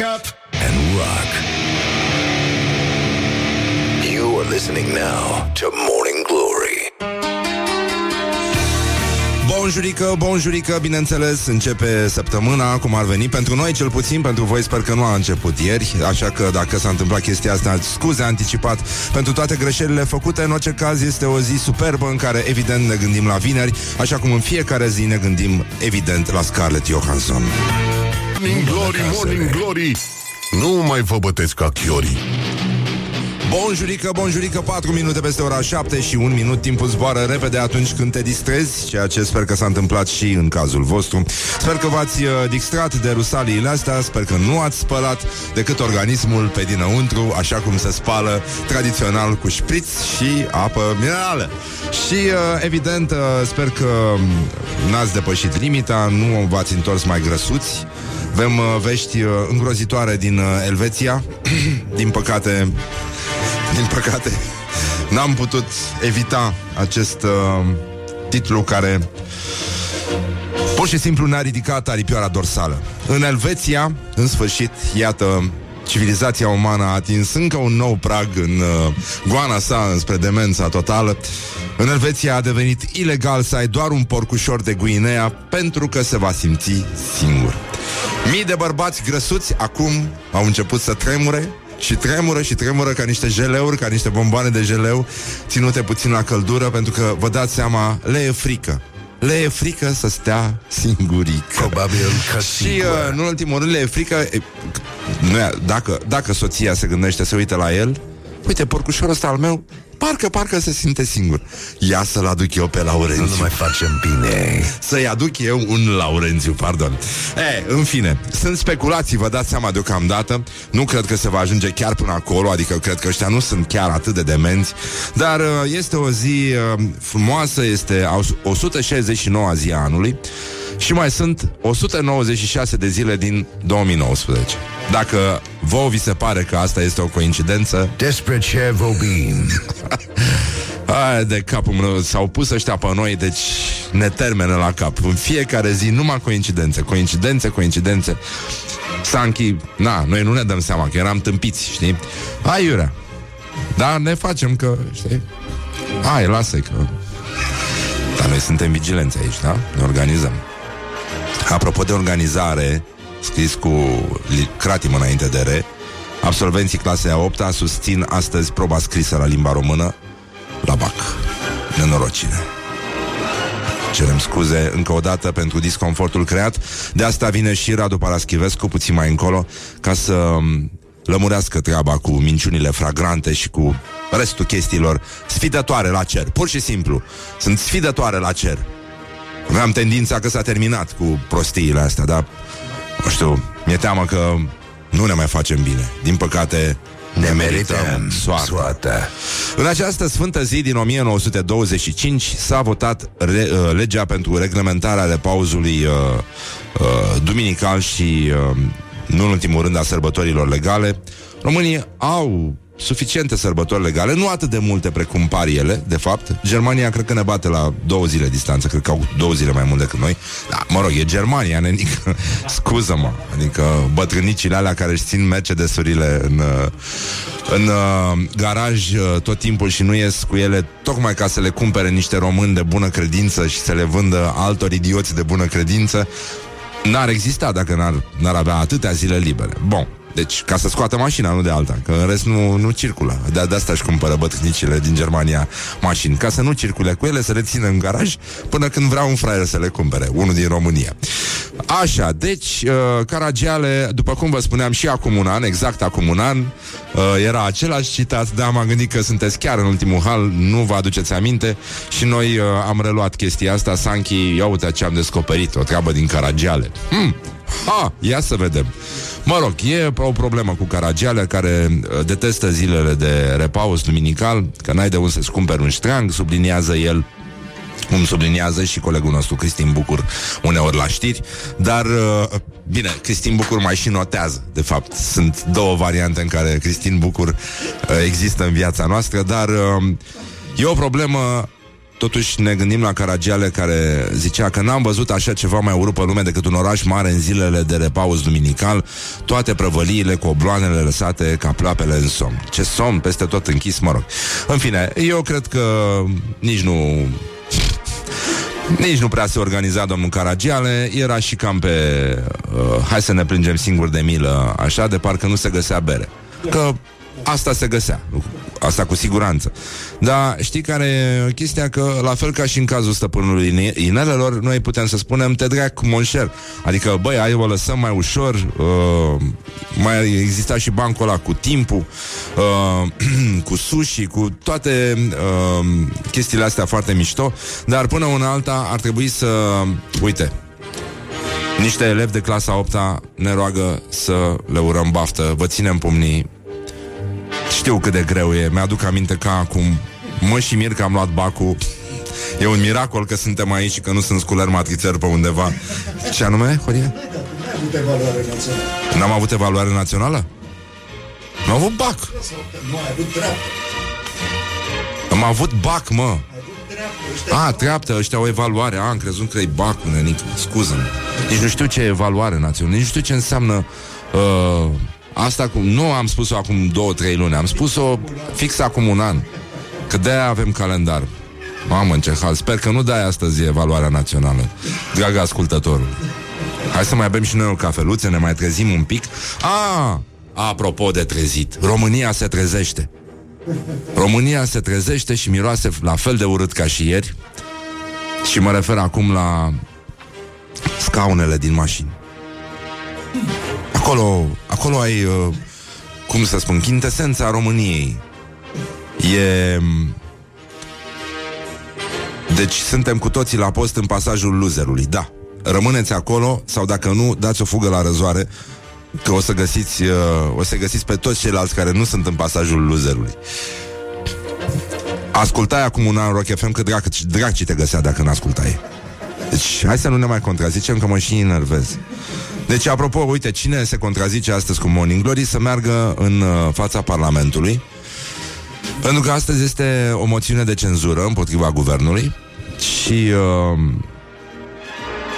Wake up and rock. You are listening now to Morning Glory. Bonjurică, bonjurică, bineînțeles, începe săptămâna, cum ar veni, pentru noi cel puțin, pentru voi sper că nu a început ieri, așa că dacă s-a întâmplat chestia asta, scuze anticipat pentru toate greșelile făcute, în orice caz este o zi superbă în care evident ne gândim la vineri, așa cum în fiecare zi ne gândim evident la Scarlett Johansson. Morning Glory, Morning Glory. Nu mai vă bătesc ca chiorii. Bonjurică, bonjurică, 4 minute peste ora 7 și un minut Timpul zboară repede atunci când te distrezi Ceea ce sper că s-a întâmplat și în cazul vostru. Sper că v-ați uh, distrat de rusaliile astea Sper că nu ați spălat decât organismul pe dinăuntru Așa cum se spală tradițional cu șpriț și apă minerală. Și uh, evident uh, sper că um, n-ați depășit limita Nu v-ați întors mai grăsuți avem uh, vești uh, îngrozitoare din uh, Elveția Din păcate Din păcate N-am putut evita acest uh, titlu care Pur și simplu ne-a ridicat aripioara dorsală În Elveția, în sfârșit, iată Civilizația umană a atins încă un nou prag în uh, goana sa înspre demența totală. În Elveția a devenit ilegal să ai doar un porcușor de Guinea pentru că se va simți singur. Mii de bărbați grăsuți acum au început să tremure și tremură și tremură ca niște jeleuri, ca niște bomboane de jeleu ținute puțin la căldură, pentru că vă dați seama, le e frică. Le e frică să stea singurică. Probabil că Și uh, în ultimul rând le e frică e, nu e, dacă, dacă soția se gândește să uite la el Uite, porcușorul ăsta al meu Parcă, parcă se simte singur. Ia să-l aduc eu pe Laurențiu. Nu mai facem bine. Să-i aduc eu un Laurențiu, pardon. E, în fine, sunt speculații, vă dați seama deocamdată. Nu cred că se va ajunge chiar până acolo Adică cred că ăștia nu sunt chiar atât de demenți. Dar uh, este o zi uh, frumoasă Este 169 zi a anului și mai sunt 196 de zile din 2019. Dacă vouă vi se pare că asta este o coincidență, Despre ce vorbim? Aia de capul meu S-au pus ăștia pe noi Deci ne termenă la cap. În fiecare zi numai coincidențe Coincidențe, coincidențe. Sanchi, na, noi nu ne dăm seama Că eram tâmpiți, știi? Hai, Iurea. Da, ne facem că, știi? Hai, lasă că Dar noi suntem vigilenți aici, da? Ne organizăm Apropo de organizare Scris cu li- cratim înainte de re Absolvenții clasei a 8 susțin astăzi proba scrisă la limba română la BAC. Nenorocine. Cerem scuze încă o dată pentru disconfortul creat. De asta vine și Radu Paraschivescu puțin mai încolo ca să um, lămurească treaba cu minciunile fragrante și cu restul chestiilor sfidătoare la cer. Pur și simplu. Sunt sfidătoare la cer. Aveam tendința că s-a terminat cu prostiile astea, dar nu știu, mi-e teamă că nu ne mai facem bine. Din păcate, ne merităm soarta. soarta. În această sfântă zi din 1925 s-a votat re, uh, legea pentru reglementarea repauzului uh, uh, duminical și, uh, nu în ultimul rând, a sărbătorilor legale. Românii au suficiente sărbători legale, nu atât de multe precum par ele, de fapt. Germania cred că ne bate la două zile distanță, cred că au două zile mai mult decât noi. Da, mă rog, e Germania, nenică. Scuză-mă, adică bătrânicile alea care își țin Mercedes-urile în, uh, în uh, garaj uh, tot timpul și nu ies cu ele tocmai ca să le cumpere niște români de bună credință și să le vândă altor idioți de bună credință, n-ar exista dacă n-ar, n-ar avea atâtea zile libere. Bun. Deci, ca să scoată mașina, nu de alta Că în rest nu, nu circulă. De, de asta își cumpără bătrânicile din Germania mașini Ca să nu circule cu ele, să le țină în garaj Până când vrea un fraier să le cumpere Unul din România. Așa, deci, uh, Caragiale, după cum vă spuneam și acum un an Exact acum un an uh, Era același citat Dar m-am gândit că sunteți chiar în ultimul hal Nu vă aduceți aminte Și noi uh, am reluat chestia asta. Sanchi, ia uite ce am descoperit O treabă din Caragiale. Hmm. Ha, ia să vedem Mă rog, e o problemă cu Caragiale care uh, detestă zilele de repaus duminical, că n-ai de unde să-ți cumperi un ștreang, subliniază el cum subliniază și colegul nostru Cristin Bucur uneori la știri, dar uh, bine, Cristin Bucur mai și notează, de fapt. Sunt două variante în care Cristin Bucur uh, există în viața noastră, dar uh, e o problemă totuși ne gândim la Caragiale care zicea că n-am văzut așa ceva mai urât pe lume decât un oraș mare în zilele de repaus duminical, toate prăvăliile cu obloanele lăsate ca ploapele în somn. Ce somn, peste tot închis, mă rog. În fine, eu cred că nici nu nici nu prea se organiza domnul Caragiale, era și cam pe uh, hai să ne plângem singuri de milă, așa, de parcă nu se găsea bere. Că asta se găsea. Asta cu siguranță. Dar știi care e chestia? Că la fel ca și în cazul stăpânului inelelor, noi putem să spunem te drag monșer. Adică, băi, ai o lăsăm mai ușor, uh, mai exista și bancul ăla cu timpul, uh, cu sushi, cu toate uh, chestiile astea foarte mișto, dar până una alta ar trebui să, uite, niște elevi de clasa 8 ne roagă să le urăm baftă, vă ținem pumnii, știu cât de greu e, mi-aduc aminte ca acum Mă și mir că am luat bacul. E un miracol că suntem aici și că nu sunt sculer matrițări pe undeva. Ce anume, Horia? N-am avut evaluare națională? Nu am avut bac. Nu ai avut dreaptă Am avut bac, mă. A, treaptă, ăștia au evaluare. A, am crezut că e bacul, nenic. Scuză Nici nu știu ce e evaluare națională. Nici nu știu ce înseamnă uh, Asta cu, nu am spus-o acum două, trei luni, am spus-o fix acum un an. Că de-aia avem calendar. Mamă, în ce hal. Sper că nu dai astăzi evaluarea națională. Dragă ascultătorul. Hai să mai bem și noi o cafeluță, ne mai trezim un pic. A, apropo de trezit, România se trezește. România se trezește și miroase la fel de urât ca și ieri. Și mă refer acum la scaunele din mașini. Acolo, acolo ai, uh, cum să spun, chintesența României. E... Deci suntem cu toții la post în pasajul loserului, da. Rămâneți acolo sau dacă nu, dați o fugă la răzoare că o să găsiți, uh, o să găsiți pe toți ceilalți care nu sunt în pasajul loserului. Ascultai acum un an Rock FM că drag, drag ce te găsea dacă n-ascultai. Deci hai să nu ne mai contrazicem că mă și enervez. Deci, apropo, uite, cine se contrazice astăzi cu Morning Glory să meargă în uh, fața Parlamentului pentru că astăzi este o moțiune de cenzură împotriva guvernului și uh,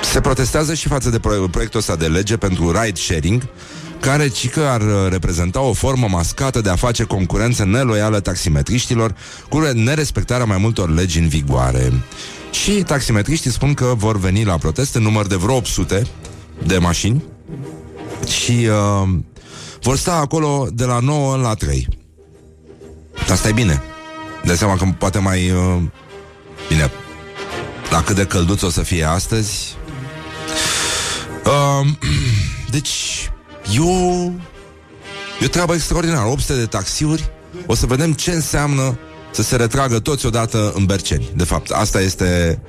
se protestează și față de proiectul ăsta de lege pentru ride sharing care cică ar uh, reprezenta o formă mascată de a face concurență neloială taximetriștilor cu nerespectarea mai multor legi în vigoare. Și taximetriștii spun că vor veni la protest în număr de vreo 800 de mașini și uh, vor sta acolo de la 9 la 3. Asta e bine. De seama că poate mai... Uh, bine, la cât de călduț o să fie astăzi. Uh, deci, eu... E o treabă extraordinară. 800 de taxiuri. O să vedem ce înseamnă să se retragă toți odată în Berceni. De fapt, asta este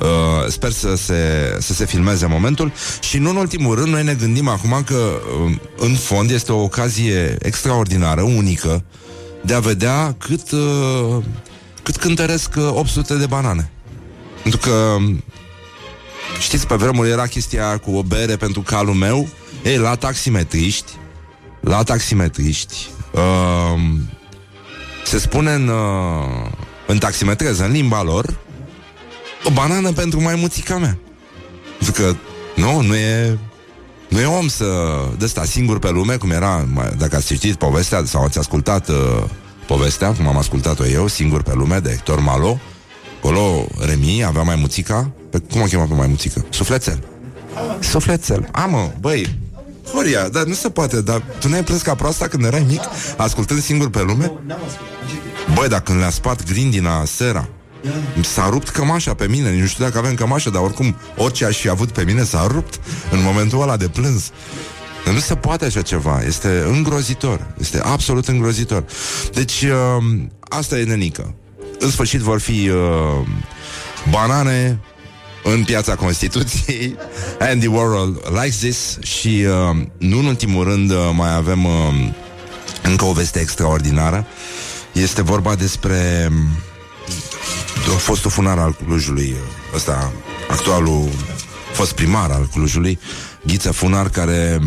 Uh, sper să se, să se filmeze momentul și nu în ultimul rând noi ne gândim acum că uh, în fond este o ocazie extraordinară, unică de a vedea cât uh, cât cântăresc 800 uh, de banane. Pentru că știți, pe vremuri era chestia cu o bere pentru calul meu ei, la taximetriști la taximetriști uh, se spune în, uh, în taximetreză, în limba lor o banană pentru maimuțica mea. Zic că nu, nu e nu e om să dă sta singur pe lume, cum era, dacă ați citit povestea sau ați ascultat uh, povestea, cum am ascultat-o eu, singur pe lume, de Hector Malo. Acolo Remi avea mai muțica, pe, cum o chema pe mai muțică? Sufletel. Sufletel. Amă, băi, Horia, dar nu se poate, dar tu n-ai plâns ca proasta când erai mic, ascultând singur pe lume? Băi, dacă când le-a spart grindina sera, S-a rupt cămașa pe mine, nu știu dacă avem cămașă, dar oricum, orice aș fi avut pe mine s-a rupt în momentul ăla de plâns. Nu se poate așa ceva. Este îngrozitor. Este absolut îngrozitor. Deci, uh, asta e nenică. În sfârșit vor fi uh, banane în piața Constituției. Andy Warhol likes this și, uh, nu în ultimul rând, uh, mai avem uh, încă o veste extraordinară. Este vorba despre fostul funar al Clujului, ăsta, actualul fost primar al Clujului, Ghiță Funar, care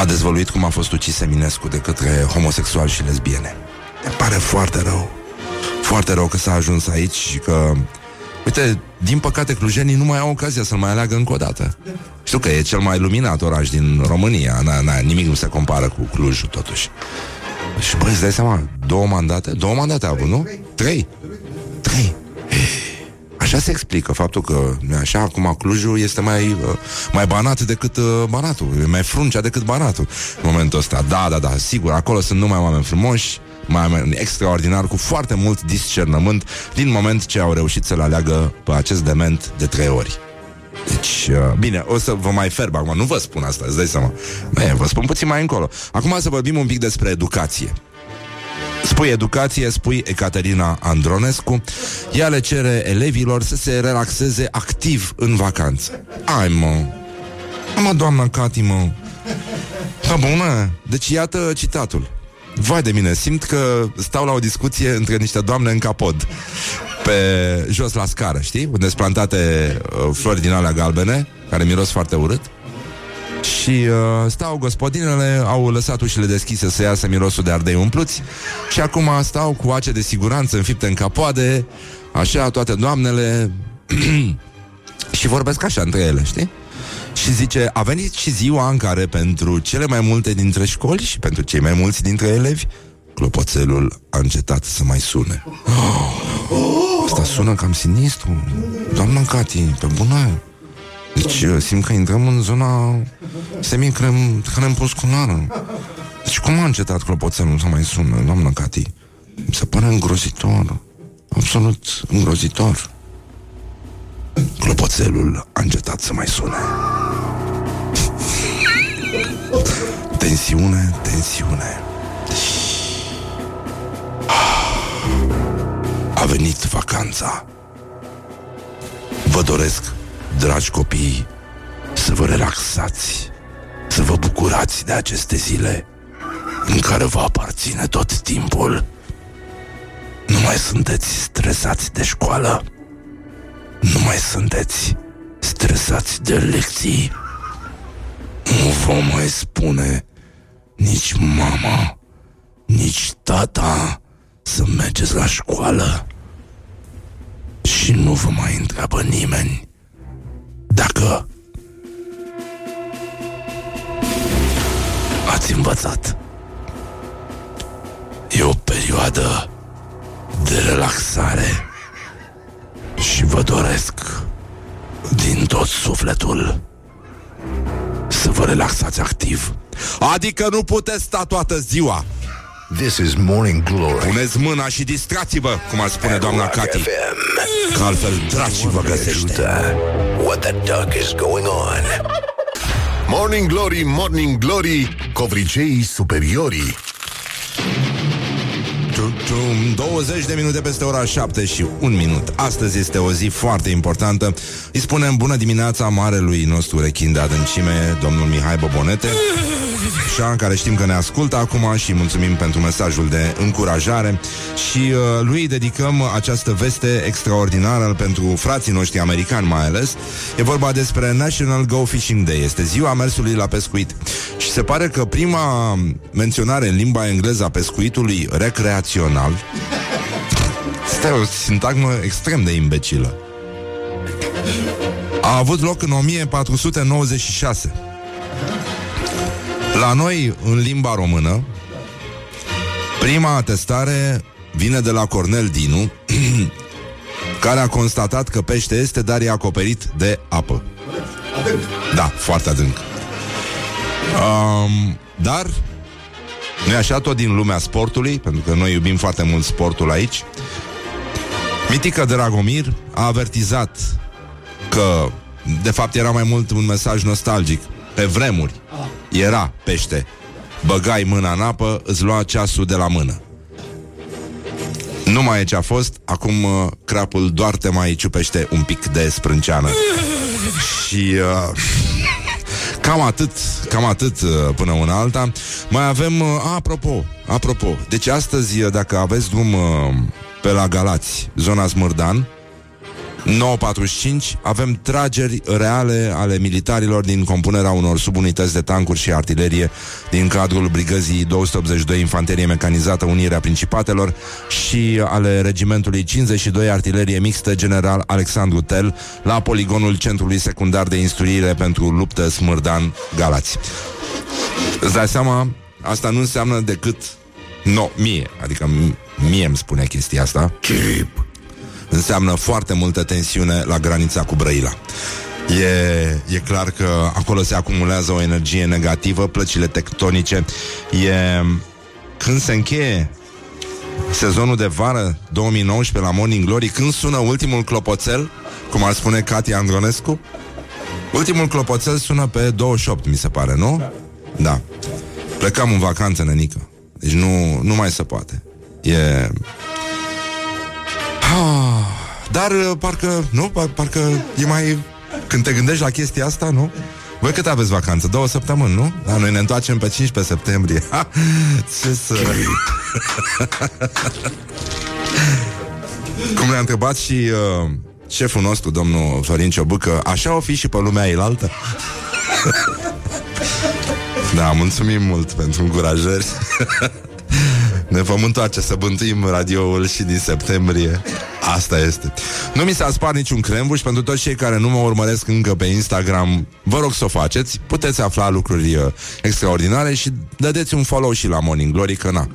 a dezvăluit cum a fost ucis Eminescu de către homosexuali și lesbiene. Ne pare foarte rău. Foarte rău că s-a ajuns aici și că Uite, din păcate clujenii nu mai au ocazia să-l mai aleagă încă o dată. Știu că e cel mai luminat oraș din România. Na, na, nimic nu se compară cu Clujul, totuși. Și băi, îți dai seama, două mandate? Două mandate a avut, nu? Trei. Trei. Așa se explică faptul că așa acum Clujul este mai, uh, mai banat decât uh, Banatul, e mai fruncea decât Banatul în momentul ăsta. Da, da, da, sigur, acolo sunt numai oameni frumoși, mai extraordinar, cu foarte mult discernământ din moment ce au reușit să-l aleagă pe acest dement de trei ori. Deci, uh, bine, o să vă mai ferb acum, nu vă spun asta, îți dai seama. Bine, vă spun puțin mai încolo. Acum să vorbim un pic despre educație. Spui educație, spui Ecaterina Andronescu. Ea le cere elevilor să se relaxeze activ în vacanță. Ai mă. Mă, doamna Cati, mă. Da, bună. Deci iată citatul. Vai de mine, simt că stau la o discuție între niște doamne în capod. Pe jos la scară, știi? Unde sunt plantate uh, flori din alea galbene Care miros foarte urât și uh, stau gospodinele, au lăsat ușile deschise să iasă mirosul de ardei umpluți și acum stau cu ace de siguranță înfipte în capoade, așa toate doamnele și vorbesc așa între ele, știi? Și zice, a venit și ziua în care pentru cele mai multe dintre școli și pentru cei mai mulți dintre elevi, clopoțelul a încetat să mai sune. Oh, asta sună cam sinistru. Doamna Cati, pe bună. Deci uh, simt că intrăm în zona semi-crepusculară. Deci cum a încetat clopoțelul să mai sună, doamna Cati? Mi se pare îngrozitor. Absolut îngrozitor. Clopoțelul a încetat să mai sune. Tensiune, tensiune. A venit vacanța. Vă doresc dragi copii, să vă relaxați, să vă bucurați de aceste zile în care vă aparține tot timpul. Nu mai sunteți stresați de școală, nu mai sunteți stresați de lecții. Nu vă mai spune nici mama, nici tata să mergeți la școală și nu vă mai întreabă nimeni dacă ați învățat. E o perioadă de relaxare și vă doresc din tot sufletul să vă relaxați activ. Adică nu puteți sta toată ziua. This is Morning Glory. Puneți mâna și distrați-vă, cum ar spune doamna Cati. Că altfel dracii vă găsește. What the duck is going on? Morning Glory, Morning Glory, covriceii superiorii. 20 de minute peste ora 7 și un minut. Astăzi este o zi foarte importantă. Îi spunem bună dimineața marelui nostru rechin de adâncime, domnul Mihai Bobonete. Așa, care știm că ne ascultă acum și mulțumim pentru mesajul de încurajare și uh, lui dedicăm această veste extraordinară pentru frații noștri americani mai ales. E vorba despre National Go Fishing Day. Este ziua mersului la pescuit. Și se pare că prima menționare în limba engleză a pescuitului recreațional este o sintagmă extrem de imbecilă. A avut loc în 1496 la noi, în limba română, prima atestare vine de la Cornel Dinu, care a constatat că pește este, dar e acoperit de apă. Da, foarte adânc. Um, dar, nu e așa tot din lumea sportului, pentru că noi iubim foarte mult sportul aici, Mitică Dragomir a avertizat că, de fapt, era mai mult un mesaj nostalgic. Pe vremuri, era pește. Băgai mâna în apă, îți lua ceasul de la mână. Nu mai e ce a fost, acum uh, crapul doar te mai ciupește un pic de sprânceană. Și uh, cam atât, cam atât uh, până una alta. Mai avem, uh, apropo, apropo, deci astăzi, uh, dacă aveți drum uh, pe la Galați, zona Smârdan, 9.45 avem trageri reale ale militarilor din compunerea unor subunități de tancuri și artilerie din cadrul brigăzii 282 Infanterie Mecanizată Unirea Principatelor și ale regimentului 52 Artilerie Mixtă General Alexandru Tel la poligonul Centrului Secundar de Instruire pentru Luptă Smârdan Galați. Îți dai seama, asta nu înseamnă decât no, mie, adică mie îmi spune chestia asta. Chip înseamnă foarte multă tensiune la granița cu Brăila. E, e clar că acolo se acumulează o energie negativă, plăcile tectonice. E când se încheie sezonul de vară 2019 la Morning Glory, când sună ultimul clopoțel, cum ar spune Katia Andronescu, ultimul clopoțel sună pe 28, mi se pare, nu? Da. Plecăm în vacanță, nenică. Deci nu, nu mai se poate. E... Ah, dar uh, parcă, nu, parcă e mai... Când te gândești la chestia asta, nu? Voi cât aveți vacanță? Două săptămâni, nu? Da, noi ne întoarcem pe 15 septembrie. Ha, ce să... Cum ne-a întrebat și uh, șeful nostru, domnul Florin Ciobâcă, așa o fi și pe lumea elaltă? da, mulțumim mult pentru încurajări. Ne vom întoarce să bântuim radioul și din septembrie. Asta este. Nu mi s-a spart niciun crembuș pentru toți cei care nu mă urmăresc încă pe Instagram. Vă rog să o faceți. Puteți afla lucruri uh, extraordinare și dădeți un follow și la Morning Glory, că na.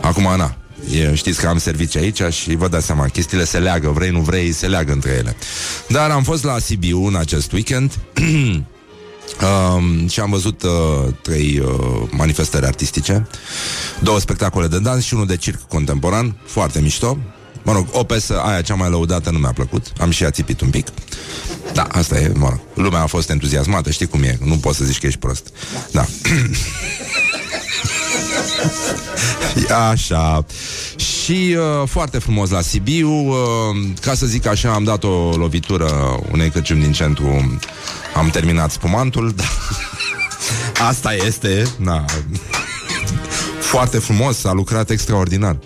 Acum, na. E, știți că am servicii aici și vă dați seama, chestiile se leagă, vrei, nu vrei, se leagă între ele. Dar am fost la Sibiu în acest weekend Um, și am văzut uh, trei uh, manifestări artistice, două spectacole de dans și unul de circ contemporan, foarte mișto. Mă rog, o pesă aia cea mai lăudată nu mi-a plăcut, am și ațipit un pic. Da, asta e, mă rog, lumea a fost entuziasmată, știi cum e, nu poți să zici că ești prost. Da. Așa. Și uh, foarte frumos la Sibiu, uh, ca să zic așa, am dat o lovitură unei căciuni din centru am terminat spumantul, dar asta este, na. Foarte frumos, a lucrat extraordinar.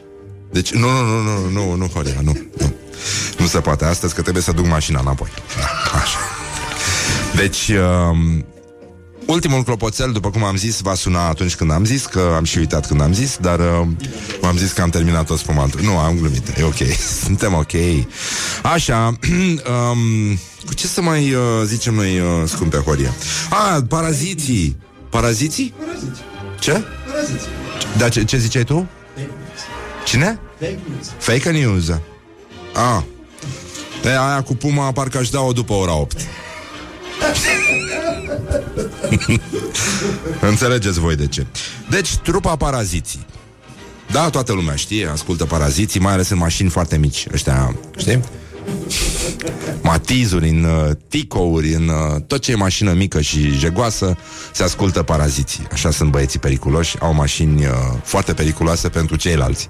Deci, nu, nu, nu, nu, nu, nu, Horia, nu, nu. Nu se poate astăzi, că trebuie să duc mașina înapoi. Da, așa. Deci, uh, ultimul clopoțel, după cum am zis, va suna atunci când am zis, că am și uitat când am zis, dar uh, am zis că am terminat tot spumantul. Nu, am glumit, e ok, suntem ok. Așa, um, cu ce să mai uh, zicem noi, uh, scumpe Horia? Ah, paraziții. Paraziții? Paraziții. Ce? Paraziții. Da, ce, ce ziceai tu? Fake Cine? Fake news. Fake news. Ah. Pe aia cu Puma parcă aș da-o după ora 8. Înțelegeți voi de ce. Deci, trupa paraziții. Da, toată lumea știe, ascultă paraziții, mai ales în mașini foarte mici. Ăștia, știi? matizuri, în uh, ticouri, în uh, tot ce e mașină mică și jegoasă, se ascultă paraziții. Așa sunt băieții periculoși, au mașini uh, foarte periculoase pentru ceilalți.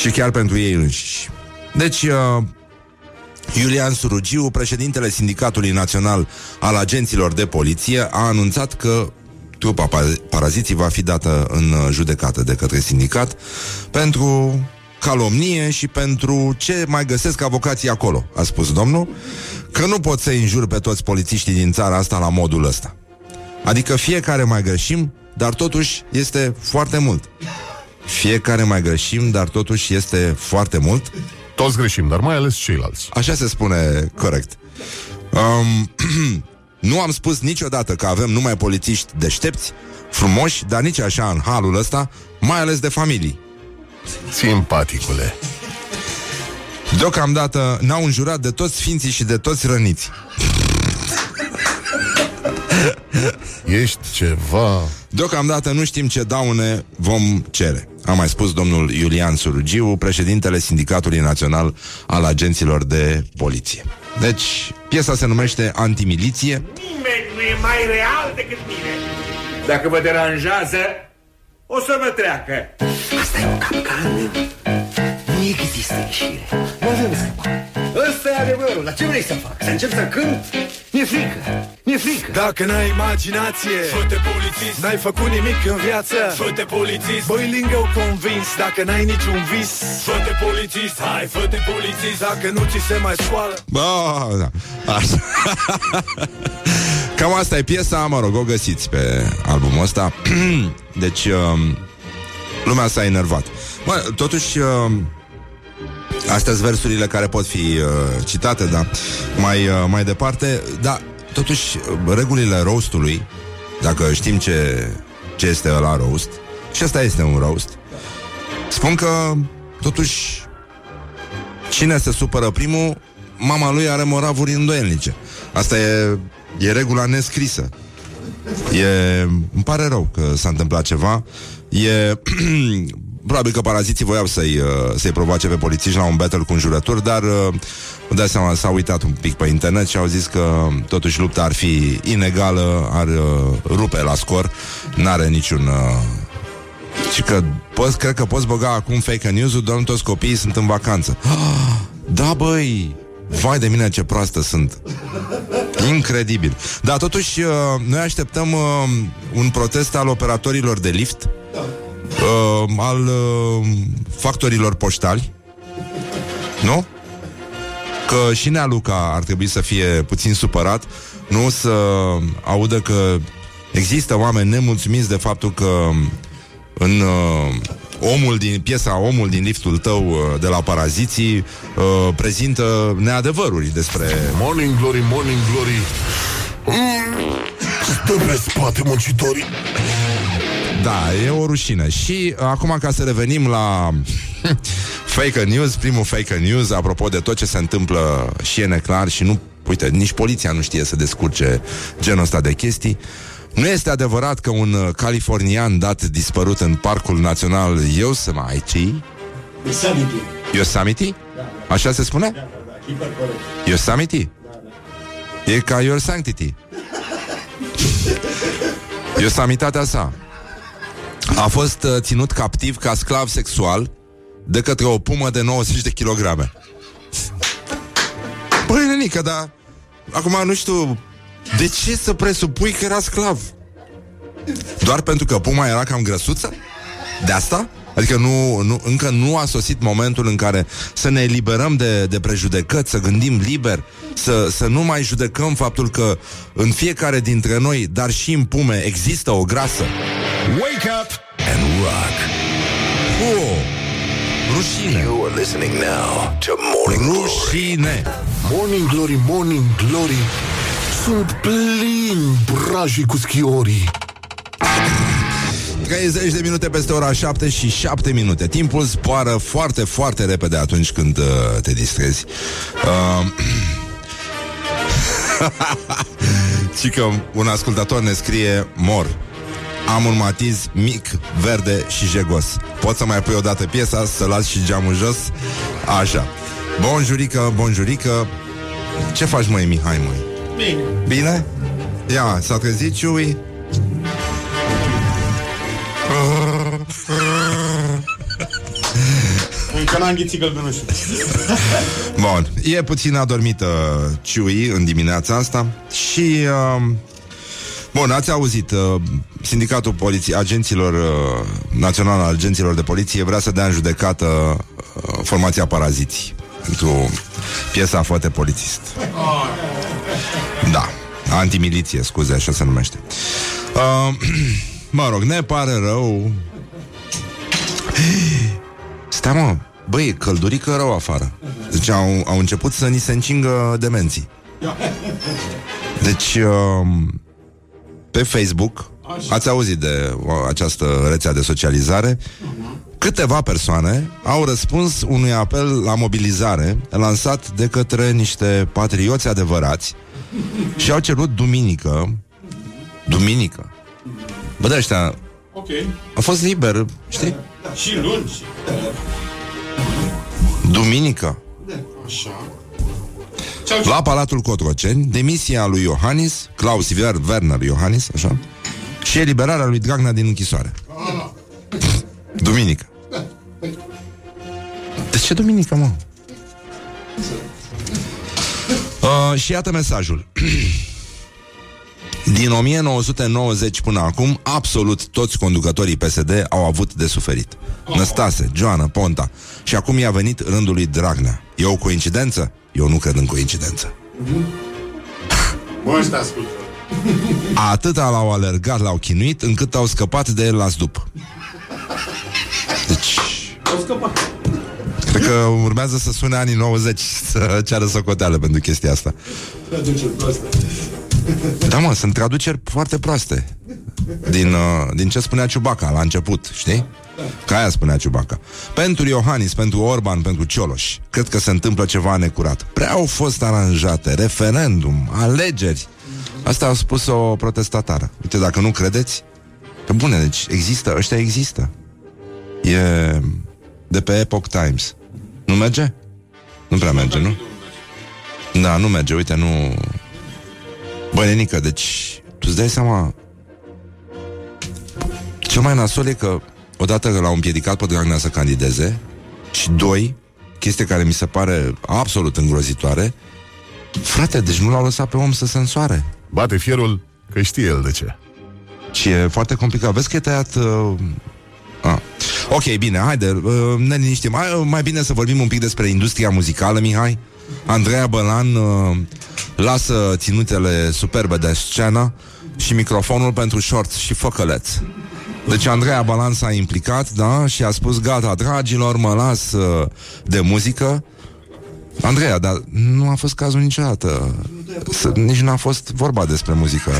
Și chiar pentru ei înșiși. Deci, uh, Iulian Surugiu, președintele Sindicatului Național al Agenților de Poliție, a anunțat că trupa paraziții va fi dată în uh, judecată de către sindicat pentru calomnie și pentru ce mai găsesc avocații acolo, a spus domnul, că nu pot să înjur pe toți polițiștii din țara asta la modul ăsta. Adică fiecare mai greșim, dar totuși este foarte mult. Fiecare mai greșim, dar totuși este foarte mult. Toți greșim, dar mai ales ceilalți. Așa se spune corect. Um, nu am spus niciodată că avem numai polițiști deștepți, frumoși, dar nici așa în halul ăsta, mai ales de familii. Simpaticule. Deocamdată n-au înjurat de toți sfinții și de toți răniți. Ești ceva... Deocamdată nu știm ce daune vom cere. A mai spus domnul Iulian Surugiu, președintele Sindicatului Național al Agenților de Poliție. Deci, piesa se numește Antimiliție. Nimeni nu e mai real decât mine. Dacă vă deranjează, o să vă treacă. Asta e o capcană. Nu există ieșire. Nu avem scăpare. Ăsta e adevărul. Dar ce vrei să fac? Să încep să cânt? Mi-e frică, mi-e frică. Dacă n-ai imaginație Fă-te polițist N-ai făcut nimic în viață Fă-te polițist Băi lingău convins Dacă n-ai niciun vis Fă-te polițist Hai, fă-te polițist Dacă nu ți se mai scoală Bă, da. Așa. Cam asta e piesa, mă rog, o găsiți pe albumul ăsta. deci, um, lumea s-a enervat. Bă, totuși, um, astea sunt versurile care pot fi uh, citate, da, mai, uh, mai departe, da, totuși, uh, regulile roastului, dacă știm ce, ce este la roast, și asta este un roast, spun că, totuși, cine se supără primul, mama lui are moravuri îndoielnice. Asta e, e regula nescrisă. E, îmi pare rău că s-a întâmplat ceva. E, probabil că paraziții voiau să-i, uh, să-i provoace pe polițiști la un battle cu înjurături, dar uh, îmi dai seama, s-au uitat un pic pe internet și au zis că totuși lupta ar fi inegală, ar uh, rupe la scor, n-are niciun... Uh, și că poți, cred că poți băga acum fake news-ul, doar nu toți copiii sunt în vacanță. Da, băi! Vai de mine ce proastă sunt Incredibil Dar totuși uh, noi așteptăm uh, Un protest al operatorilor de lift uh, Al uh, factorilor poștali. Nu? Că și Nea Luca ar trebui să fie puțin supărat Nu? Să audă că Există oameni nemulțumiți de faptul că În uh, omul din piesa Omul din liftul tău uh, de la Paraziții uh, prezintă neadevăruri despre Morning Glory, Morning Glory. Mm, Stă pe spate muncitorii Da, e o rușine. Și uh, acum ca să revenim la fake news, primul fake news, apropo de tot ce se întâmplă și e neclar și nu, uite, nici poliția nu știe să descurce genul ăsta de chestii. Nu este adevărat că un uh, californian dat dispărut în Parcul Național Yosemite Yosemite. Yosemite? Așa se spune? Da, da, da, hiper corect. Yosemite? E ca Your Sanctity Yosamitatea sa A fost uh, ținut captiv ca sclav sexual De către o pumă de 90 de kilograme Păi, nenică, dar Acum nu știu De ce să presupui că era sclav? Doar pentru că puma era cam grăsuță? De asta? Adică nu, nu, încă nu a sosit momentul în care să ne eliberăm de, de prejudecăți, să gândim liber, să, să nu mai judecăm faptul că în fiecare dintre noi, dar și în pume, există o grasă. Wake up and rock Oh, rușine! You are listening now to Morning Glory. Rușine! Morning Glory, Morning Glory Sunt plini brajii cu schiorii 30 de minute peste ora 7 și 7 minute. Timpul zboară foarte, foarte repede atunci când uh, te distrezi. Uh, și că un ascultător ne scrie Mor Am un matiz mic, verde și jegos Poți să mai pui o dată piesa Să las și geamul jos Așa Bonjurică, bonjurică Ce faci măi Mihai măi? Bine. Bine? Ia, s-a trezit Ciui? Încă n-am ghițit gălbenușul. Bun, e puțin adormită Ciui în dimineața asta și... Uh, bun, ați auzit, uh, Sindicatul Poliției, Agenților uh, Național al Agenților de Poliție vrea să dea în judecată uh, formația Paraziții pentru piesa Fote Polițist. Da, antimiliție, scuze, așa se numește. Uh, mă rog, ne pare rău. Stai mă, băi, e căldurică rău afară. Deci au, au început să ni se încingă demenții. Deci, um, pe Facebook, ați auzit de o, această rețea de socializare, câteva persoane au răspuns unui apel la mobilizare lansat de către niște patrioți adevărați și au cerut duminică, duminică, bă, de ăștia, Ok. a fost liber, știi? Și luni. Și- Duminică, Așa. Ce-au la Palatul Cotroceni, demisia lui Iohannis, Klaus Ver- Werner Iohannis, așa, și eliberarea lui Dragnea din închisoare. Duminică. De ce duminică, mă? Uh, și iată mesajul. Din 1990 până acum, absolut toți conducătorii PSD au avut de suferit. Năstase, Joana, Ponta. Și acum i-a venit rândul lui Dragnea. E o coincidență? Eu nu cred în coincidență. Bă, ăștia ascultă. Atâta l-au alergat, l-au chinuit, încât au scăpat de el la zdup. Deci... Cred că urmează să sune anii 90 să ceară socoteală pentru chestia asta. Da, mă, sunt traduceri foarte proaste din, uh, din ce spunea Ciubaca la început, știi? Ca aia spunea Ciubaca. Pentru Iohannis, pentru Orban, pentru Cioloș, cred că se întâmplă ceva necurat. Prea au fost aranjate, referendum, alegeri. Asta a spus o protestatară. Uite, dacă nu credeți, că bune, deci există, ăștia există. E de pe Epoch Times. Nu merge? Nu prea merge, nu? Da, nu merge, uite, nu... Băi, nenică, deci tu îți dai seama cel mai nasol e că odată că l-au împiedicat pe Dragnea să candideze și doi, chestie care mi se pare absolut îngrozitoare, frate, deci nu l-au lăsat pe om să se însoare. Bate fierul că știe el de ce. Și e foarte complicat. Vezi că e tăiat... Uh... Ah. Ok, bine, haide, uh, ne liniștim. Hai, uh, mai bine să vorbim un pic despre industria muzicală, Mihai. Andreea Bălan uh, lasă ținutele superbe de scenă și microfonul pentru shorts și făcăleți. Deci Andreea Balan s-a implicat, da, și a spus, gata, dragilor, mă las uh, de muzică. Andreea, dar nu a fost cazul niciodată. Să, nici nu a fost vorba despre muzică.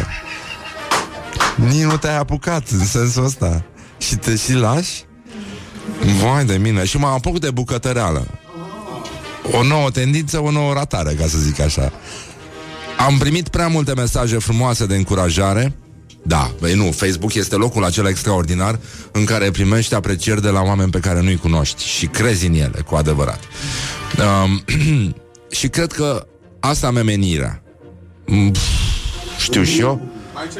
Nici nu te-ai apucat în sensul ăsta. Și te și lași? Vai de mine. Și m-am apucat de bucătăreală. O nouă tendință, o nouă ratare, ca să zic așa. Am primit prea multe mesaje frumoase de încurajare. Da, băi nu, Facebook este locul acela extraordinar în care primești aprecieri de la oameni pe care nu-i cunoști și crezi în ele, cu adevărat. Um, și cred că asta mi menirea. Mm, pf, Știu și eu.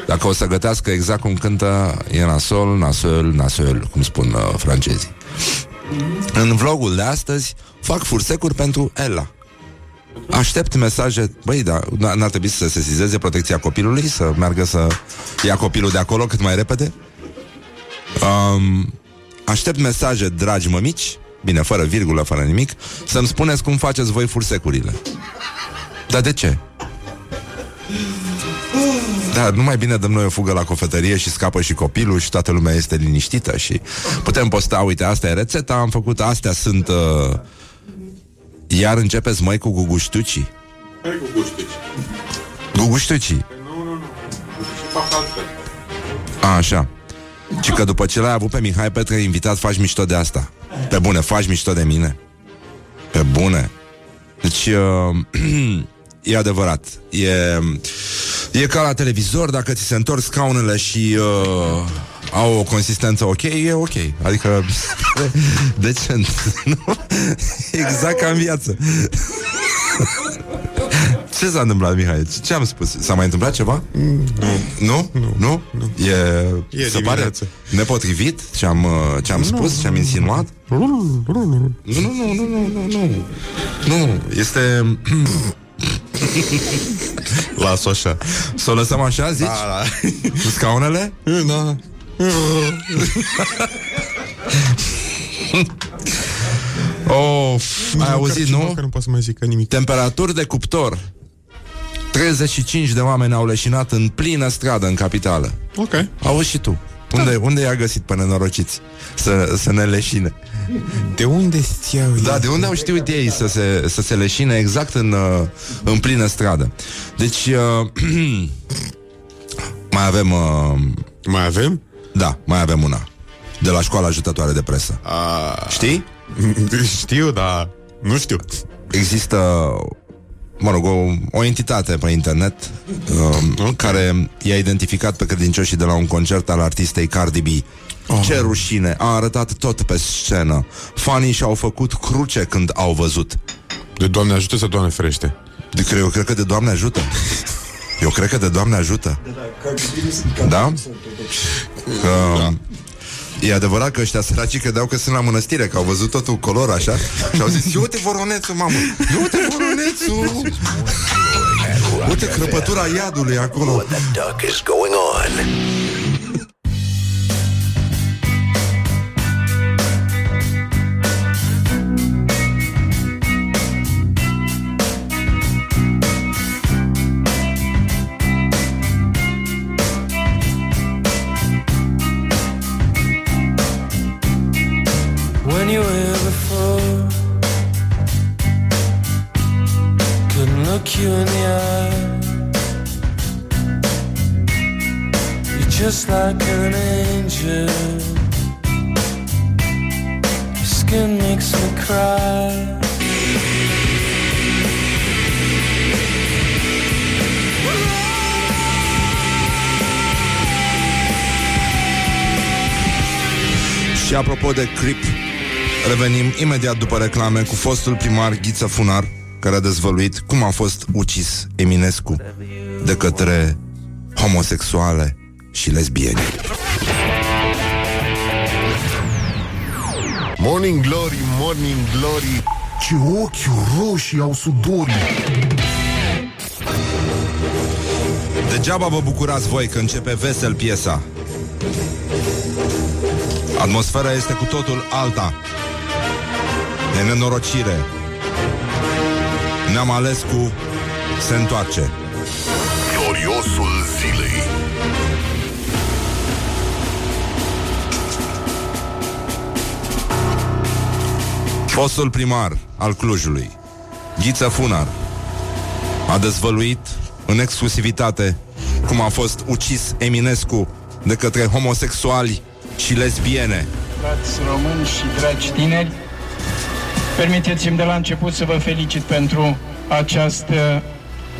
Dacă o să gătească exact cum cântă, e nasol, nasol, nasol, cum spun uh, francezii. În vlogul de astăzi fac fursecuri pentru Ella. Aștept mesaje. Băi, da, n- n-ar trebui să se sesizeze protecția copilului Să meargă să ia copilul de acolo Cât mai repede? Um, Aștept mesaje, dragi mămici Bine, fără virgulă, fără nimic Să-mi spuneți cum faceți voi fursecurile. Dar de ce? Da, nu mai bine dăm noi o fugă la cofetărie și scapă și copilul și toată lumea este liniștită și putem posta, uite, asta e rețeta, am făcut, astea sunt... Uh... Iar începeți, mai cu guguștucii? Care cu guștici? Guguștucii. Nu, nu, nu. Și fac altfel. A, așa. Și că după ce l-ai avut pe Mihai Petre invitat, faci mișto de asta. Pe bune, faci mișto de mine. Pe bune. Deci, uh, e adevărat. E, e ca la televizor, dacă ți se întorc scaunele și uh, au o consistență ok, e ok. Adică, decent. Nu? exact ca în viață. Ce s-a întâmplat, Mihai? Ce- Ce am spus? S-a mai întâmplat ceva? Nu. Nu? Nu? nu. E, E se pare dimineață. nepotrivit ce am, uh, ce am spus, ce am insinuat? Nu, nu, nu, nu, nu, nu, nu, nu. Nu, este... Las-o așa. Să o lăsăm așa, zici? Da, Cu scaunele? da. Of, ai auzit, nu? Că nu pot să mai zic nimic. Temperaturi de cuptor 35 de oameni au leșinat în plină stradă în capitală Ok. Auzi și tu unde, unde i-a găsit pe nenorociți să, să ne leșine? De unde știau Da, de unde au știut ei să se, să se leșine exact în, uh, în plină stradă? Deci, uh, mai avem... Uh, Mai avem? Da, mai avem una. De la școala ajutătoare de presă. A... Știi? Știu, dar nu știu. Există, mă rog, o, o entitate pe internet um, care i-a identificat pe credincioșii de la un concert al artistei Cardi B. Oh. Ce rușine, a arătat tot pe scenă. Fanii și-au făcut cruce când au văzut. De Doamne ajută să Doamne ferește. De, eu cred că de Doamne ajută. Eu cred că de Doamne ajută. Da? Um, E adevărat că ăștia săraci credeau că sunt la mănăstire, că au văzut totul color așa și au zis, uite voronețul, mamă, uite voronețul, uite crăpătura iadului acolo. What the duck is going on? You in the eye. You're just like an angel. Your skin makes me cry. Și apropo de Creep, revenim imediat după reclame cu fostul primar Ghiță Funar, care a dezvăluit cum a fost ucis Eminescu de către homosexuale și lesbieni. Morning Glory, Morning Glory Ce ochi roșii au sudorii Degeaba vă bucurați voi că începe vesel piesa. Atmosfera este cu totul alta. De nenorocire. Ne-am ales cu se întoarce. Gloriosul zilei Fostul primar al Clujului, Ghiță Funar, a dezvăluit în exclusivitate cum a fost ucis Eminescu de către homosexuali și lesbiene. Dragi români și dragi tineri, permiteți-mi de la început să vă felicit pentru această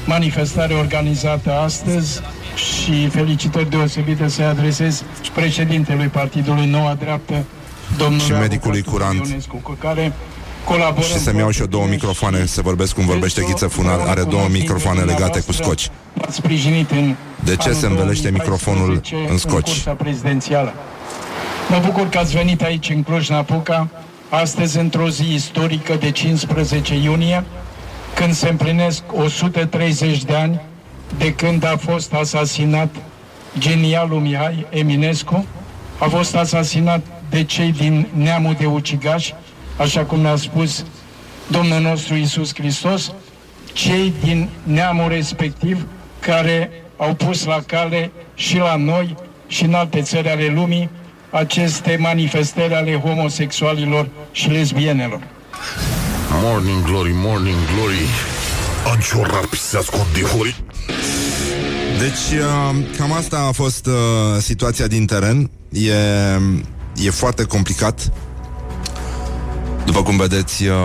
manifestare organizată astăzi și felicitări deosebite să-i adresez președintelui Partidului Noua Dreaptă, domnul Și medicului curant. Ionescu, cu care colaborăm Și să-mi iau și eu două foarte bine microfoane și să vorbesc cum vorbește Ghiță Funar. Are două microfoane legate cu scoci. M-ați sprijinit în De ce anul se învelește 2014 microfonul în scoci? cursa prezidențială. Mă bucur că ați venit aici în Cluj-Napoca, astăzi într-o zi istorică de 15 iunie, când se împlinesc 130 de ani de când a fost asasinat genialul Mihai Eminescu, a fost asasinat de cei din neamul de ucigași, așa cum ne-a spus Domnul nostru Isus Hristos, cei din neamul respectiv care au pus la cale și la noi și în alte țări ale lumii aceste manifestări ale homosexualilor și lesbienelor. Morning Glory, Morning Glory Anciorar pisească de hori Deci, uh, cam asta a fost uh, situația din teren. E, e foarte complicat. După cum vedeți, uh,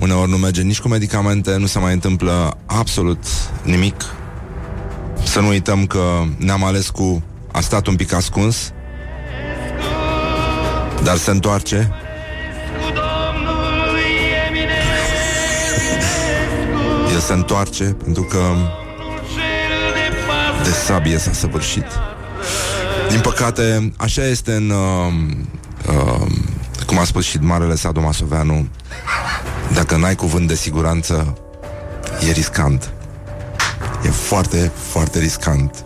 uneori nu merge nici cu medicamente, nu se mai întâmplă absolut nimic. Să nu uităm că ne-am ales cu a stat un pic ascuns, dar se întoarce. El se întoarce pentru că de sabie s-a săvârșit. Din păcate, așa este în... Uh, uh, cum a spus și Marele Sadu Masoveanu, dacă n-ai cuvânt de siguranță, e riscant. E foarte, foarte riscant.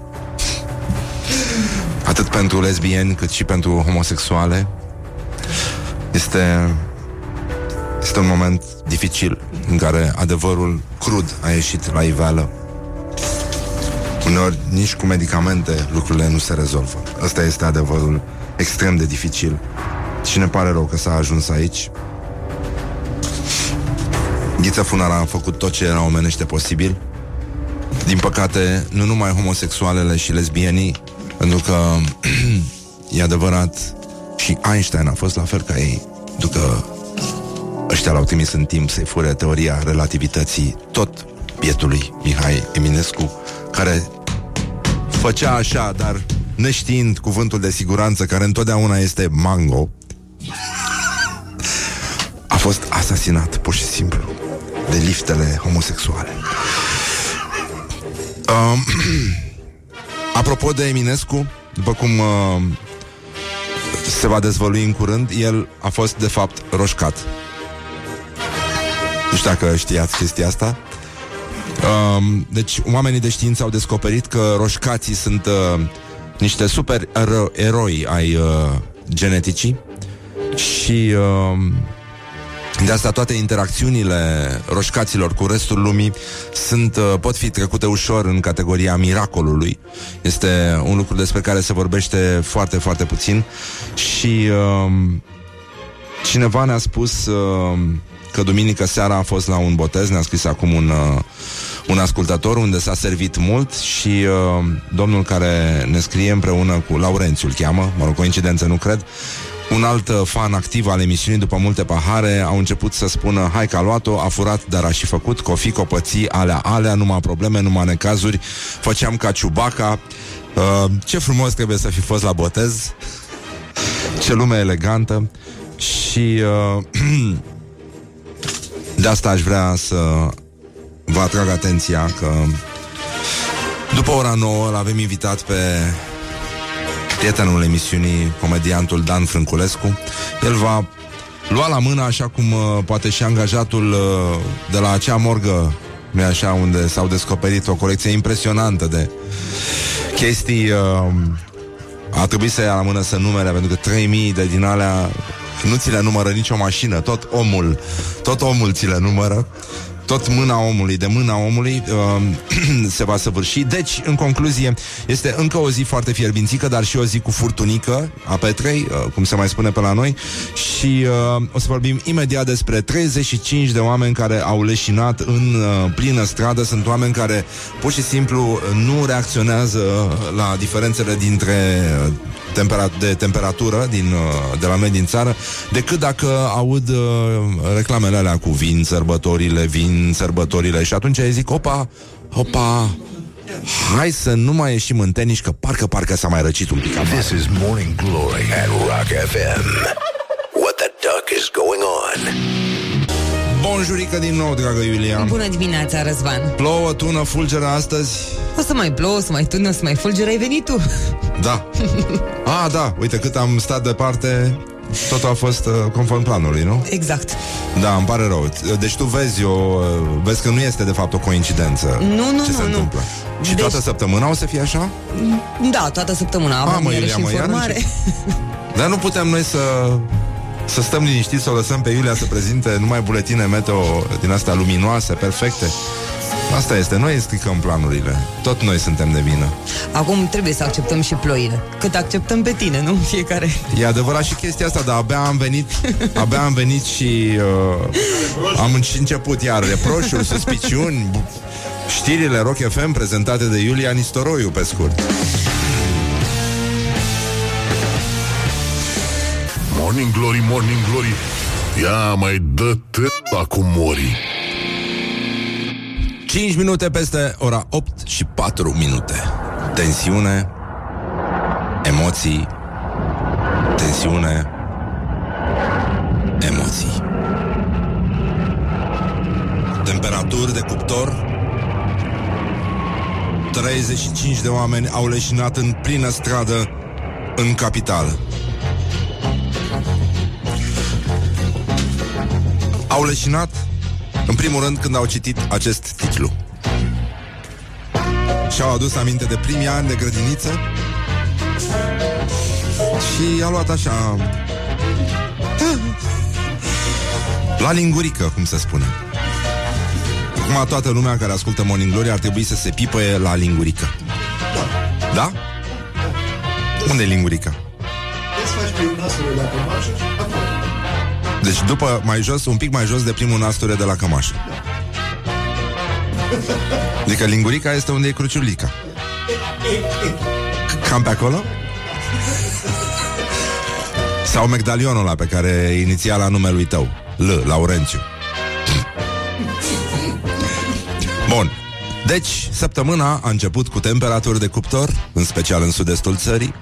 Atât pentru lesbieni, cât și pentru homosexuale. Este, este un moment dificil în care adevărul crud a ieșit la iveală. Uneori, nici cu medicamente, lucrurile nu se rezolvă. Ăsta este adevărul extrem de dificil. Și ne pare rău că s-a ajuns aici. Ghiță Funara a făcut tot ce era omenește posibil. Din păcate, nu numai homosexualele și lesbienii, pentru că e adevărat și Einstein a fost la fel ca ei, ducă ăștia l-au trimis în timp să-i fure teoria relativității tot bietului Mihai Eminescu, care făcea așa, dar neștiind cuvântul de siguranță, care întotdeauna este mango, a fost asasinat, pur și simplu, de liftele homosexuale. Um, apropo de Eminescu, după cum uh, se va dezvălui în curând, el a fost de fapt roșcat. Nu știu dacă știați chestia asta. Um, deci, oamenii de știință au descoperit că roșcații sunt uh, niște super ero- eroi ai uh, geneticii și uh, de asta toate interacțiunile roșcaților cu restul lumii sunt, uh, pot fi trecute ușor în categoria miracolului. Este un lucru despre care se vorbește foarte, foarte puțin și uh, cineva ne-a spus uh, că duminică seara a fost la un botez, ne-a scris acum un, uh, un ascultător unde s-a servit mult și uh, domnul care ne scrie împreună cu Laurențiu îl cheamă, mă rog, coincidență nu cred, un alt uh, fan activ al emisiunii după multe pahare au început să spună Hai că a luat-o, a furat, dar a și făcut Cofi, copății, alea, alea, numai probleme, numai necazuri. Făceam ca ciubaca. Uh, Ce frumos trebuie să fi fost la botez. Ce lume elegantă. Și uh, De asta aș vrea să Vă atrag atenția că După ora 9 l avem invitat pe prietenul emisiunii, comediantul Dan Frânculescu. El va lua la mână, așa cum uh, poate și angajatul uh, de la acea morgă, nu așa, unde s-au descoperit o colecție impresionantă de chestii. Uh, a trebuit să ia la mână să numere, pentru că 3000 de din alea nu ți le numără nicio mașină, tot omul, tot omul ți le numără tot mâna omului, de mâna omului uh, se va săvârși. Deci, în concluzie, este încă o zi foarte fierbințică, dar și o zi cu furtunică a Petrei, uh, cum se mai spune pe la noi, și uh, o să vorbim imediat despre 35 de oameni care au leșinat în uh, plină stradă. Sunt oameni care pur și simplu nu reacționează la diferențele dintre uh, tempera- de temperatură din, uh, de la noi din țară, decât dacă aud uh, reclamele alea cu vin, sărbătorile, vin, sărbătorile și atunci zic, opa, opa, hai să nu mai ieșim în tenis, că parcă, parcă s-a mai răcit un pic afară. This is Morning Glory at Rock FM. What the duck is going on? Bonjurică din nou, dragă Iulia. Bună dimineața, Răzvan Plouă, tună, fulgeră astăzi? O să mai plouă, o să mai tună, o să mai fulgeră, ai venit tu Da. Ah, da, uite cât am stat departe, totul a fost uh, conform planului, nu? Exact Da, îmi pare rău. Deci tu vezi, o, vezi că nu este de fapt o coincidență Nu, nu, ce nu, se nu. întâmplă. Și Deci- toată săptămâna o să fie așa? Da, toată săptămâna Ah, avem mă, iarăși Iulia, mă, informare iarăși? Dar nu putem noi să să stăm liniștiți, să o lăsăm pe Iulia să prezinte numai buletine meteo din astea luminoase, perfecte. Asta este, noi stricăm planurile. Tot noi suntem de vină. Acum trebuie să acceptăm și ploile Cât acceptăm pe tine, nu? Fiecare E adevărat și chestia asta, dar abia am venit, abia am venit și uh, am și început iar reproșuri, suspiciuni, bu- știrile Rock FM prezentate de Iulia Nistoroiu, pe scurt. Morning Glory, Morning Glory Ia mai dă t- cu mori 5 minute peste ora 8 și 4 minute. Tensiune, emoții, tensiune, emoții. Temperaturi de cuptor 35 de oameni au leșinat în plină stradă în capitală. Au leșinat în primul rând când au citit acest titlu. Și-au adus aminte de primii ani de grădiniță și a luat așa la lingurică, cum se spune. Acum toată lumea care ascultă Morning Glory ar trebui să se pipăie la lingurică. Da? Unde e lingurica? Deci după, mai jos, un pic mai jos de primul nasture de la cămașă. Adică lingurica este unde e cruciulica. Cam pe acolo? Sau medalionul ăla pe care e inițiala numelui tău. L, Laurențiu. Bun. Deci, săptămâna a început cu temperaturi de cuptor, în special în sud-estul țării,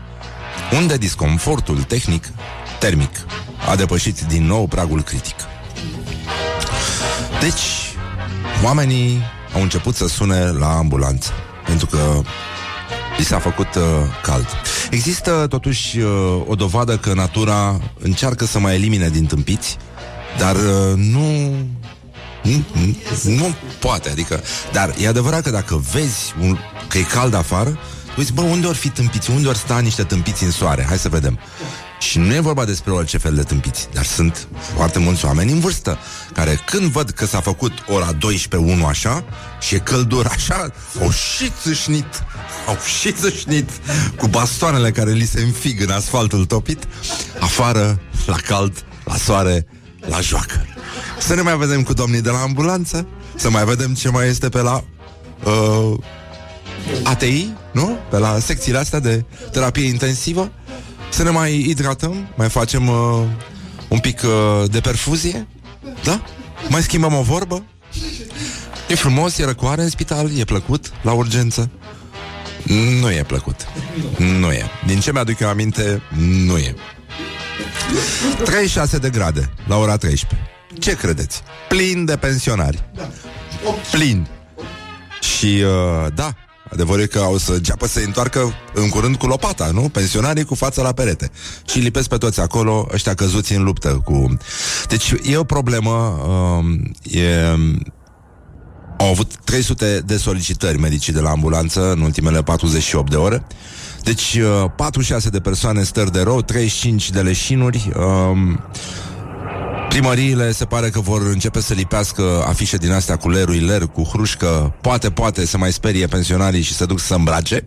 unde disconfortul tehnic, termic, a depășit din nou pragul critic. Deci, oamenii au început să sune la ambulanță, pentru că li s-a făcut uh, cald. Există totuși uh, o dovadă că natura încearcă să mai elimine din tâmpiți, dar uh, nu nu, nu, nu poate, adică Dar e adevărat că dacă vezi un, Că e cald afară Uiți, bă, unde or fi tâmpiți? Unde or sta niște tâmpiți în soare? Hai să vedem și nu e vorba despre orice fel de tâmpiți, dar sunt foarte mulți oameni în vârstă care când văd că s-a făcut ora 12 1 așa și e căldur așa, au și țâșnit, au și țâșnit cu bastoanele care li se înfig în asfaltul topit, afară, la cald, la soare, la joacă. Să ne mai vedem cu domnii de la ambulanță, să mai vedem ce mai este pe la uh, ATI, nu? Pe la secțiile astea de terapie intensivă să ne mai hidratăm, mai facem uh, un pic uh, de perfuzie, da? Mai schimbăm o vorbă. E frumos, e răcoare în spital, e plăcut la urgență. Nu e plăcut. Nu e. Din ce mi-aduc eu aminte, nu e. 36 de grade la ora 13. Ce credeți? Plin de pensionari. Plin. Și, uh, da, Adevărul e că o să înceapă să întoarcă în curând cu lopata, nu? Pensionarii cu fața la perete. Și lipesc pe toți acolo, ăștia căzuți în luptă cu... Deci e o problemă, uh, e... Au avut 300 de solicitări medicii de la ambulanță în ultimele 48 de ore. Deci uh, 46 de persoane stări de rău, 35 de leșinuri. Uh, Primăriile se pare că vor începe să lipească afișe din astea cu lerui ler, cu hrușcă, poate, poate să mai sperie pensionarii și să duc să îmbrace,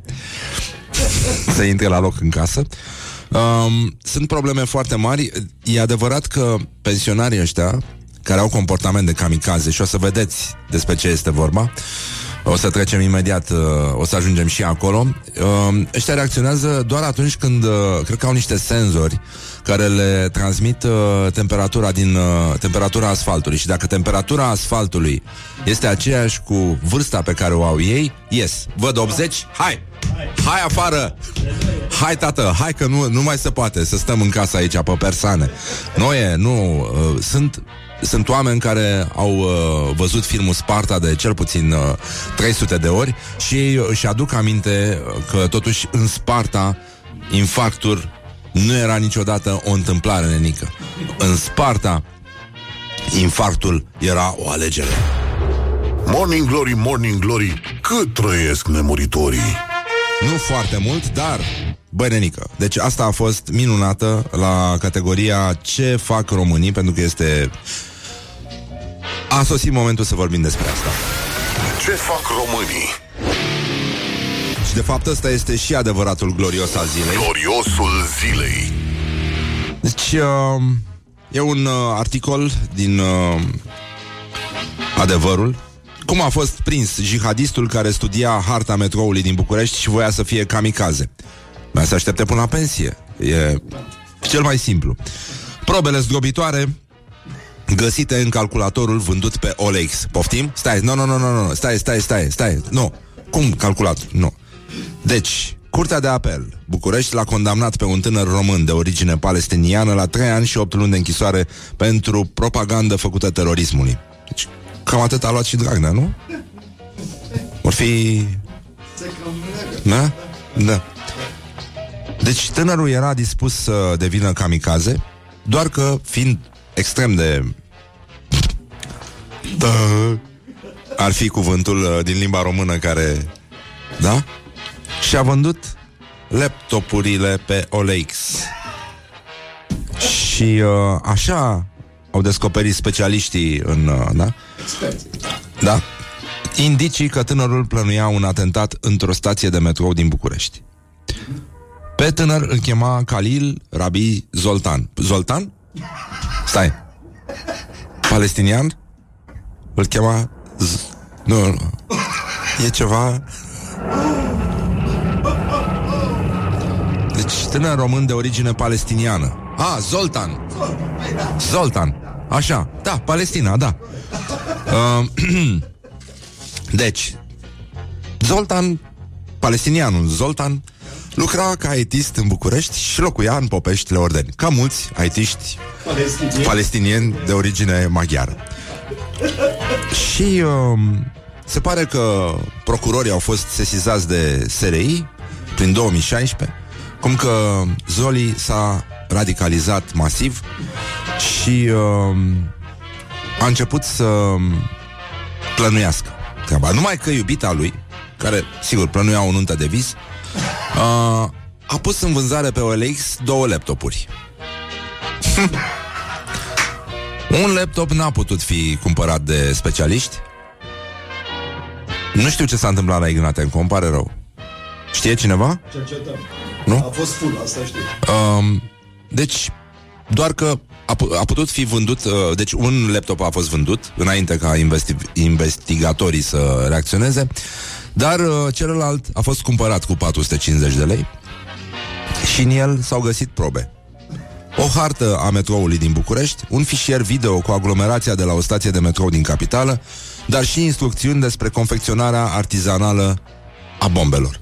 să intre la loc în casă. Um, sunt probleme foarte mari. E adevărat că pensionarii ăștia, care au comportament de kamikaze, și o să vedeți despre ce este vorba, o să trecem imediat, uh, o să ajungem și acolo. Uh, ăștia reacționează doar atunci când, uh, cred că au niște senzori care le transmit uh, temperatura din uh, temperatura asfaltului și dacă temperatura asfaltului este aceeași cu vârsta pe care o au ei, yes, văd 80, hai! Hai afară! Hai, tată, hai că nu, nu mai se poate să stăm în casă aici pe persoane. Nu e, nu, uh, sunt sunt oameni care au uh, văzut filmul Sparta de cel puțin uh, 300 de ori și ei își aduc aminte că totuși în Sparta infarctul nu era niciodată o întâmplare nenică. În Sparta, infarctul era o alegere. Morning Glory, Morning Glory, cât trăiesc nemuritorii? Nu foarte mult, dar Băi, nenică. Deci asta a fost minunată la categoria Ce fac românii, pentru că este... A sosit momentul să vorbim despre asta. Ce fac românii? Și de fapt ăsta este și adevăratul glorios al zilei. Gloriosul zilei. Deci uh, e un uh, articol din uh, Adevărul cum a fost prins jihadistul care studia harta metroului din București și voia să fie kamikaze. Mai să aștepte până la pensie. E cel mai simplu. Probele zdrobitoare găsite în calculatorul vândut pe OLX. Poftim? Stai, nu, nu, nu, nu, nu, stai, stai, stai, stai, nu. Cum calculator? Nu. Deci, Curtea de apel București l-a condamnat pe un tânăr român de origine palestiniană la 3 ani și 8 luni de închisoare pentru propagandă făcută terorismului. Deci, cam atât a luat și Dragnea, nu? Or fi... Da? Da. Deci tânărul era dispus să devină kamikaze, doar că fiind extrem de... Da, ar fi cuvântul uh, din limba română care... Da? Și a vândut laptopurile pe OLX. Și uh, așa au descoperit specialiștii în... Uh, da? Da. Indicii că tânărul plănuia un atentat într-o stație de metrou din București. Pe tânăr îl chema Khalil Rabi Zoltan. Zoltan? Stai. Palestinian? Îl chema... Z- nu, nu. E ceva... Deci tânăr român de origine palestiniană. Ah, Zoltan. Zoltan. Așa. Da, Palestina, da. Uh, deci, Zoltan, palestinianul Zoltan, lucra ca etist în București și locuia în Popești Ordeni, ca mulți aitiști Palestinieni. palestinieni de origine maghiară. Și um, se pare că procurorii au fost sesizați de SRI prin 2016, cum că Zoli s-a radicalizat masiv și uh, a început să plănuiască treaba. Numai că iubita lui, care, sigur, plănuia o nuntă de vis, uh, a pus în vânzare pe OLX două laptopuri. Un laptop n-a putut fi cumpărat de specialiști. Nu știu ce s-a întâmplat la Ignatenco, îmi pare rău. Știe cineva? Cercetăm. Nu? A fost full, asta știu. Um, deci, doar că a, pu- a putut fi vândut, uh, deci un laptop a fost vândut înainte ca investi- investigatorii să reacționeze, dar uh, celălalt a fost cumpărat cu 450 de lei și în el s-au găsit probe. O hartă a metroului din București, un fișier video cu aglomerația de la o stație de metrou din capitală, dar și instrucțiuni despre confecționarea artizanală a bombelor.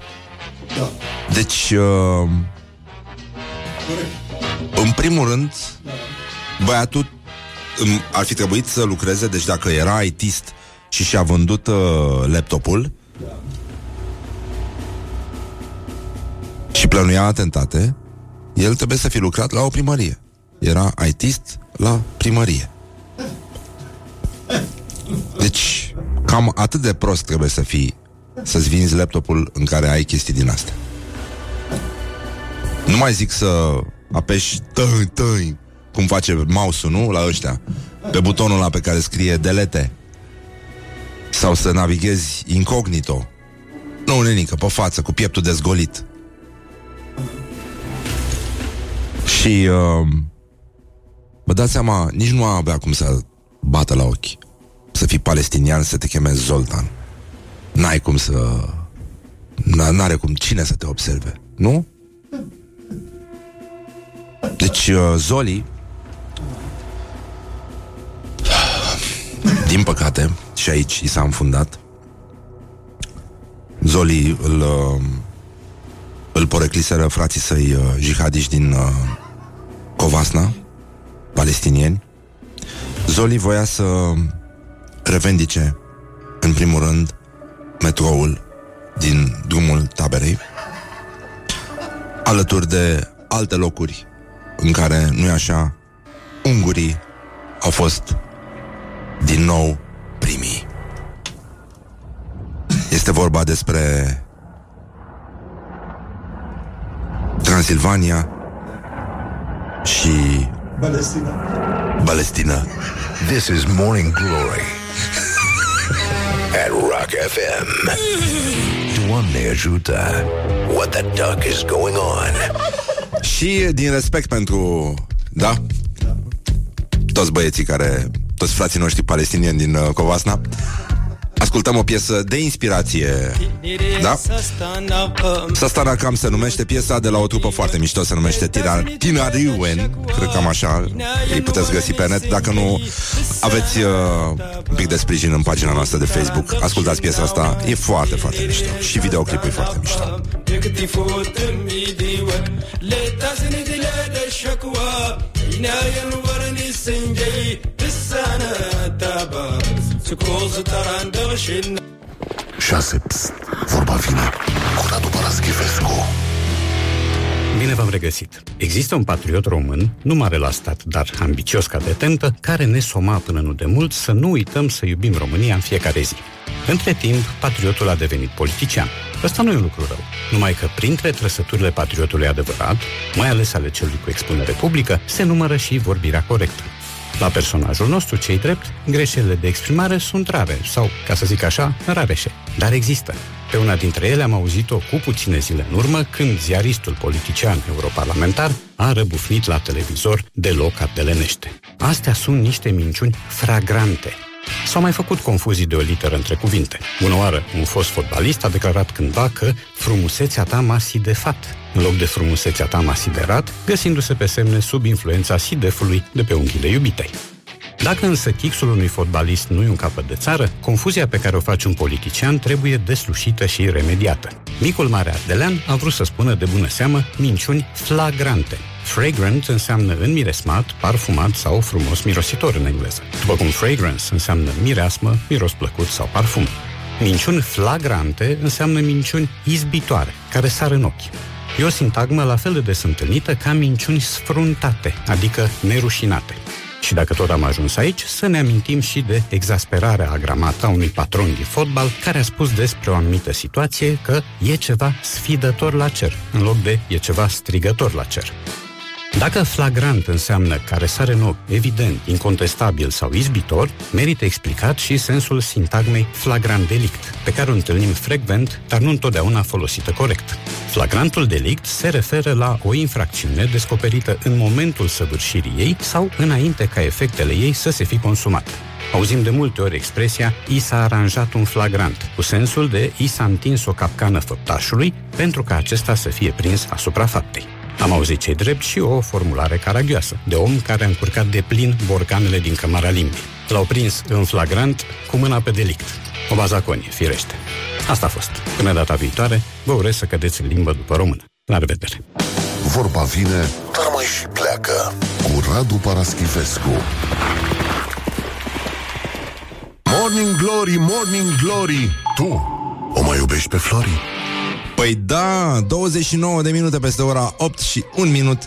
Da. Deci, uh, în primul rând, băiatul um, ar fi trebuit să lucreze, deci dacă era ITist și și-a vândut uh, laptopul și plănuia atentate, el trebuie să fi lucrat la o primărie. Era ITist la primărie. Deci, cam atât de prost trebuie să fii să-ți vinzi laptopul în care ai chestii din astea. Nu mai zic să apeși tăi, tăi, cum face mouse-ul, nu? La ăștia. Pe butonul ăla pe care scrie delete. Sau să navighezi incognito. Nu, nenică, pe față, cu pieptul dezgolit. Și uh, vă dați seama, nici nu avea cum să bată la ochi. Să fii palestinian, să te chemezi Zoltan. N-ai cum să... n- N-are cum cine să te observe, nu? Deci, uh, Zoli Din păcate Și aici i s-a înfundat. Zoli îl uh, Îl porecliseră frații săi uh, Jihadiști din uh, Covasna Palestinieni. Zoli voia să Revendice În primul rând Metroul Din drumul taberei Alături de alte locuri în care, nu-i așa, ungurii au fost din nou primii. Este vorba despre Transilvania și Palestina. Palestina. This is Morning Glory at Rock FM. Doamne ajută! What the duck is going on? Și din respect pentru, da, toți băieții care, toți frații noștri palestinieni din uh, Covasna, ascultăm o piesă de inspirație, da? Sastana Cam se numește piesa de la o trupă foarte mișto, se numește Tira- Tinariuen, cred că cam așa, îi puteți găsi pe net, dacă nu aveți uh, un pic de sprijin în pagina noastră de Facebook, ascultați piesa asta, e foarte, foarte mișto. Și videoclipul e foarte mișto. Șase, pst, vorba vine cu Radu Paraschivescu. Bine v-am regăsit. Există un patriot român, nu mare la stat, dar ambițios ca de tentă, care ne soma până nu de mult să nu uităm să iubim România în fiecare zi. Între timp, patriotul a devenit politician. Ăsta nu e un lucru rău, numai că printre trăsăturile patriotului adevărat, mai ales ale celui cu expunere publică, se numără și vorbirea corectă. La personajul nostru, cei drept, greșelile de exprimare sunt rare, sau, ca să zic așa, rareșe, dar există. Pe una dintre ele am auzit-o cu puține zile în urmă, când ziaristul politician europarlamentar a răbufnit la televizor deloc ardelenește. Astea sunt niște minciuni fragrante. S-au mai făcut confuzii de o literă între cuvinte. Bună oară, un fost fotbalist a declarat cândva că frumusețea ta m-a sidefat, în loc de frumusețea ta m-a siderat, găsindu-se pe semne sub influența sidefului de pe unghiile iubitei. Dacă însă chixul unui fotbalist nu e un capăt de țară, confuzia pe care o face un politician trebuie deslușită și remediată. Micul mare ardelean a vrut să spună de bună seamă minciuni flagrante. Fragrant înseamnă înmiresmat, parfumat sau frumos mirositor în engleză, după cum fragrance înseamnă mireasmă, miros plăcut sau parfum. Minciuni flagrante înseamnă minciuni izbitoare, care sar în ochi. E o sintagmă la fel de des întâlnită ca minciuni sfruntate, adică nerușinate. Și dacă tot am ajuns aici, să ne amintim și de exasperarea agramată a unui patron de fotbal care a spus despre o anumită situație că e ceva sfidător la cer, în loc de e ceva strigător la cer. Dacă flagrant înseamnă care sare în ochi, evident, incontestabil sau izbitor, merită explicat și sensul sintagmei flagrant delict, pe care o întâlnim frecvent, dar nu întotdeauna folosită corect. Flagrantul delict se referă la o infracțiune descoperită în momentul săvârșirii ei sau înainte ca efectele ei să se fi consumate. Auzim de multe ori expresia i s-a aranjat un flagrant, cu sensul de i s-a întins o capcană făptașului pentru ca acesta să fie prins asupra faptei. Am auzit cei drept și o formulare caragioasă, de om care a încurcat de plin borcanele din cămara limbii. L-au prins în flagrant cu mâna pe delict. O bazaconie, firește. Asta a fost. Până data viitoare, vă urez să cădeți în limbă după română. La revedere! Vorba vine, dar mai și pleacă. Cu Radu Paraschivescu. Morning Glory, Morning Glory. Tu o mai iubești pe Flori? Păi da, 29 de minute peste ora 8 și 1 minut.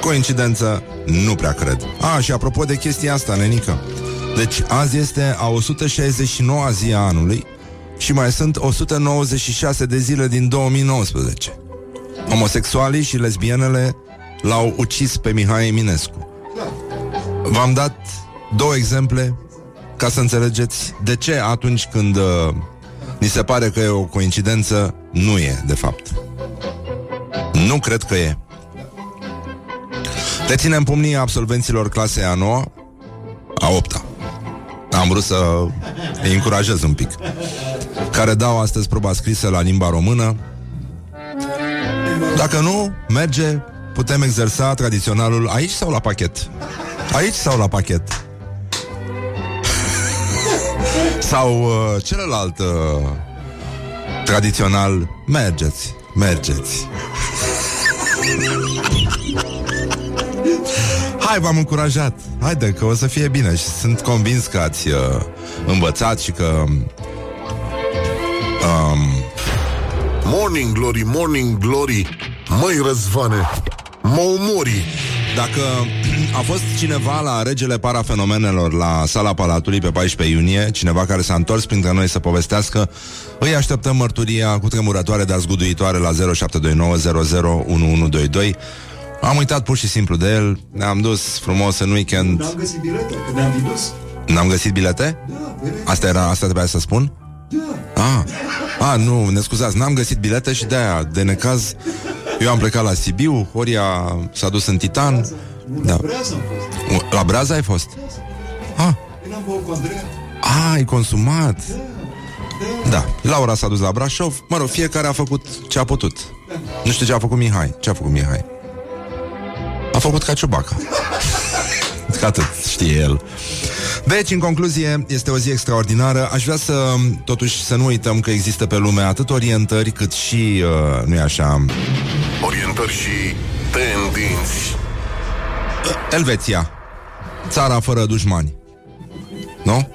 Coincidență? Nu prea cred. A, și apropo de chestia asta, nenică. Deci azi este a 169-a zi a anului și mai sunt 196 de zile din 2019. Homosexualii și lesbienele l-au ucis pe Mihai Eminescu. V-am dat două exemple ca să înțelegeți de ce atunci când uh, ni se pare că e o coincidență, nu e, de fapt. Nu cred că e. Le ținem pumnii absolvenților clasei a 9 a 8 Am vrut să îi încurajez un pic. Care dau astăzi proba scrisă la limba română. Dacă nu, merge, putem exersa tradiționalul aici sau la pachet? Aici sau la pachet? Sau uh, celălalt uh, tradițional, mergeți, mergeți. Hai, v-am încurajat. Haide, că o să fie bine și sunt convins că ați uh, învățat și că... Um, Morning Glory, Morning Glory, măi răzvane, mă omori. Dacă a fost cineva la regele parafenomenelor la sala Palatului pe 14 iunie, cineva care s-a întors printre noi să povestească, îi așteptăm mărturia cu tremurătoare, dar zguduitoare la 0729001122. Am uitat pur și simplu de el, ne-am dus frumos în weekend. N-am găsit bilete, că ne-am dus. N-am găsit bilete? Da, păi, Asta era, asta trebuia să spun? Da. Ah, ah, nu, ne scuzați, n-am găsit bilete și de-aia, de necaz, eu am plecat la Sibiu, Horia s-a dus în Titan. Da. La Brează am fost. La Braza ai fost? Ah, Când am băut cu Andreea. ah, ai consumat. Da, Laura s-a dus la Brașov Mă rog, fiecare a făcut ce a putut Nu știu ce a făcut Mihai Ce a făcut Mihai? A făcut ca Ciubaca Că atât știe el deci, în concluzie, este o zi extraordinară. Aș vrea să, totuși, să nu uităm că există pe lume atât orientări cât și, uh, nu-i așa, Orientări și tendinți. Elveția. Țara fără dușmani. Nu?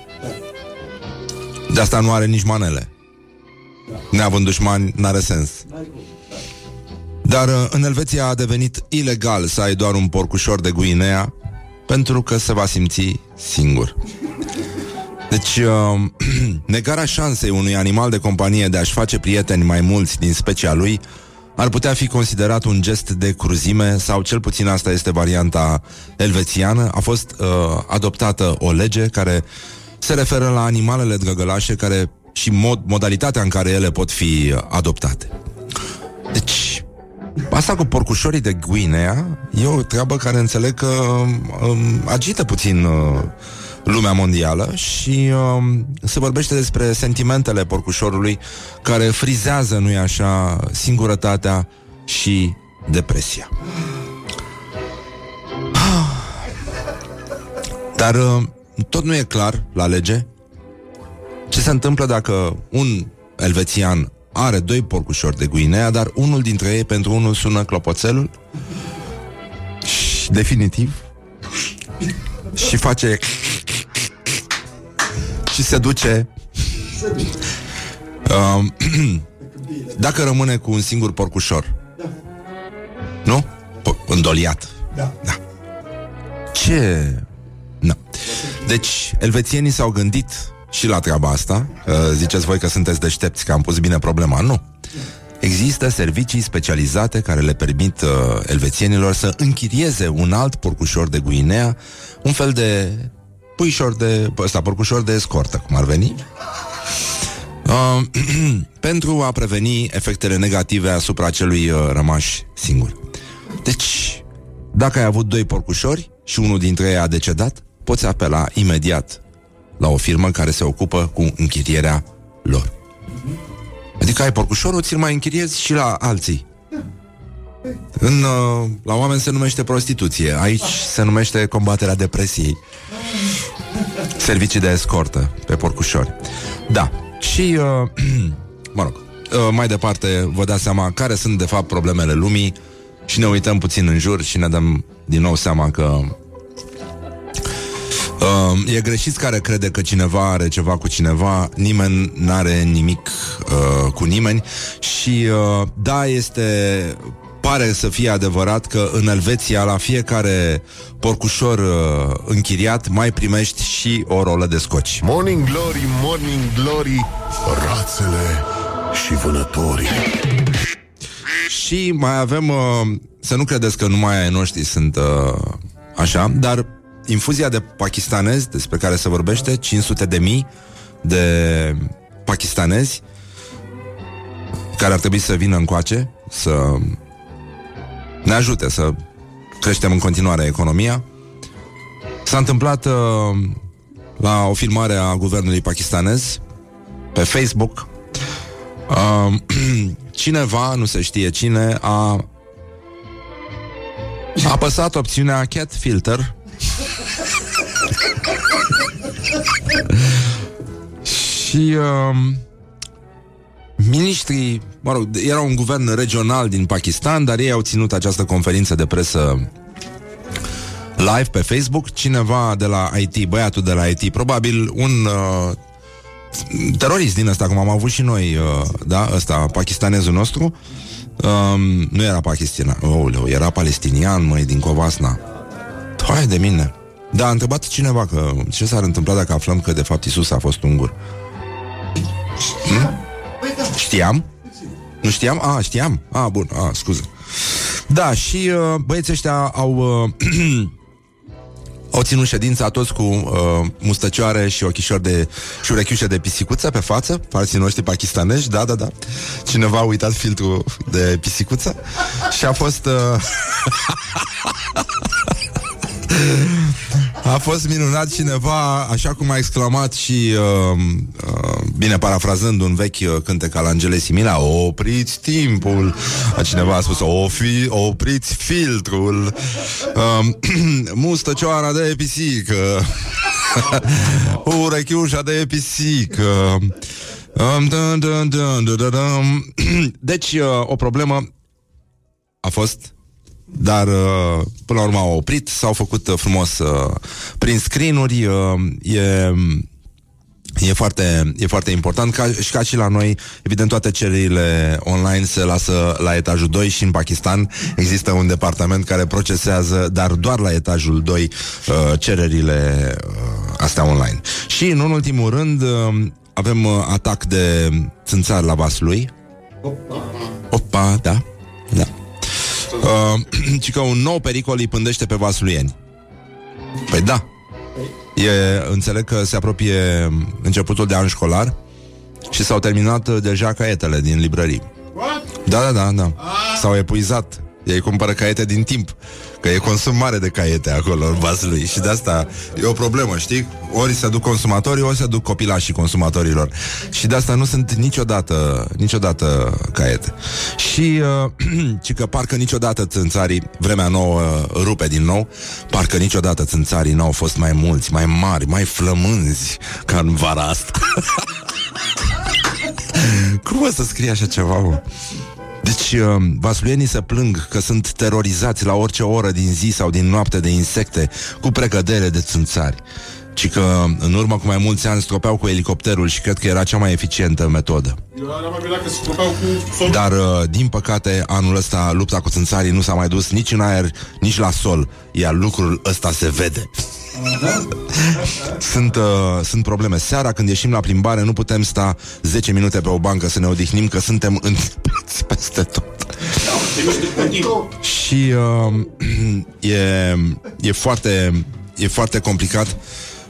De asta nu are nici manele. Neavând dușmani, n-are sens. Dar uh, în Elveția a devenit ilegal să ai doar un porcușor de Guinea pentru că se va simți singur. Deci, uh, negarea șansei unui animal de companie de a-și face prieteni mai mulți din specia lui ar putea fi considerat un gest de cruzime sau cel puțin asta este varianta elvețiană. A fost uh, adoptată o lege care se referă la animalele drăgălașe care și mod, modalitatea în care ele pot fi adoptate. Deci, asta cu porcușorii de Guinea e o treabă care înțeleg că um, agită puțin uh, lumea mondială și um, se vorbește despre sentimentele porcușorului care frizează, nu-i așa, singurătatea și depresia. Dar uh, tot nu e clar la lege ce se întâmplă dacă un elvețian are doi porcușori de Guinea, dar unul dintre ei pentru unul sună clopoțelul și definitiv și face și se duce Uh, dacă rămâne cu un singur porcușor, nu? Po- îndoliat. Da. da. Ce? Na. Deci, elvețienii s-au gândit și la treaba asta. Uh, ziceți voi că sunteți deștepți, că am pus bine problema. Nu. Există servicii specializate care le permit uh, elvețienilor să închirieze un alt porcușor de Guinea, un fel de puișor de, ăsta, porcușor de escortă, cum ar veni, uh, pentru a preveni efectele negative asupra celui uh, rămaș singur. Deci, dacă ai avut doi porcușori și unul dintre ei a decedat, poți apela imediat la o firmă care se ocupă cu închirierea lor. Adică ai porcușorul, ți-l mai închiriezi și la alții. În, uh, la oameni se numește prostituție, aici se numește combaterea depresiei. Servicii de escortă pe porcușori. Da. Și, uh, mă rog, uh, mai departe vă dați seama care sunt de fapt problemele lumii și ne uităm puțin în jur și ne dăm din nou seama că Uh, e greșit care crede că cineva are ceva cu cineva, nimeni n-are nimic uh, cu nimeni și uh, da, este pare să fie adevărat că în Elveția la fiecare porcușor uh, închiriat mai primești și o rolă de scoci. Morning Glory, Morning Glory, rațele și vânătorii. Și mai avem, uh, să nu credeți că numai ai noștri sunt uh, așa, dar infuzia de pakistanezi despre care se vorbește, 500 de mii de pakistanezi care ar trebui să vină încoace, să ne ajute să creștem în continuare economia. S-a întâmplat uh, la o filmare a guvernului pakistanez pe Facebook. Uh, cineva, nu se știe cine, a a apăsat opțiunea Cat Filter și uh, Ministrii, mă rog, era un guvern regional din Pakistan, dar ei au ținut această conferință de presă live pe Facebook. Cineva de la IT, băiatul de la IT, probabil un uh, terorist din ăsta, cum am avut și noi, uh, da, ăsta, pakistanezul nostru, um, nu era pakistanian, oh, era palestinian, măi, din Covasna. Hai de mine. Da, a întrebat cineva că ce s-ar întâmpla dacă aflăm că de fapt Isus a fost ungur. Hmm? Știam? Nu știam? A, știam? A, bun, a, scuză. Da, și uh, băieții ăștia au... Uh, au ținut ședința toți cu uh, mustăcioare și ochișori de și urechiușe de pisicuță pe față, frații noștri pakistanezi, da, da, da. Cineva a uitat filtrul de pisicuță și a fost uh, A fost minunat cineva, așa cum a exclamat și, uh, uh, bine parafrazând un vechi uh, cântec al Angelei Simila, opriți timpul. A cineva a spus, o fi, opriți filtrul. Uh, mustăcioara de pisică. Urechiușa de pisică. Um, dun, dun, dun, dun, dun, dun. Deci, uh, o problemă a fost dar uh, până la urmă au oprit, s-au făcut uh, frumos uh, prin screen-uri, e E foarte, e foarte important ca, și ca și la noi, evident toate cererile online se lasă la etajul 2 și în Pakistan există un departament care procesează, dar doar la etajul 2 cererile astea online. Și în ultimul rând avem atac de țânțar la Vaslui. Opa, Opa da. Da. Uh, ci că un nou pericol îi pândește pe vasluieni. Păi da. E, înțeleg că se apropie începutul de an școlar și s-au terminat uh, deja caietele din librării. Da, da, da, da. S-au epuizat. Ei cumpără caiete din timp. Că e consum mare de caiete acolo în lui Și de asta e o problemă, știi? Ori se duc consumatorii, ori se duc copilașii consumatorilor Și de asta nu sunt niciodată Niciodată caiete Și uh, ci că parcă niciodată țânțarii Vremea nouă uh, rupe din nou Parcă niciodată țânțarii n-au fost mai mulți Mai mari, mai flămânzi Ca în vara asta Cum o să scrie așa ceva, mă? Deci, uh, vasluienii se plâng că sunt terorizați la orice oră din zi sau din noapte de insecte cu precădere de țânțari. ci că în urmă cu mai mulți ani stropeau cu elicopterul și cred că era cea mai eficientă metodă. Eu am mai că se stropeau cu sol. Dar, uh, din păcate, anul ăsta lupta cu țânțarii nu s-a mai dus nici în aer, nici la sol, iar lucrul ăsta se vede. Sunt, uh, sunt probleme. Seara când ieșim la plimbare nu putem sta 10 minute pe o bancă să ne odihnim că suntem în peste tot. Și uh, e, e, foarte, e foarte complicat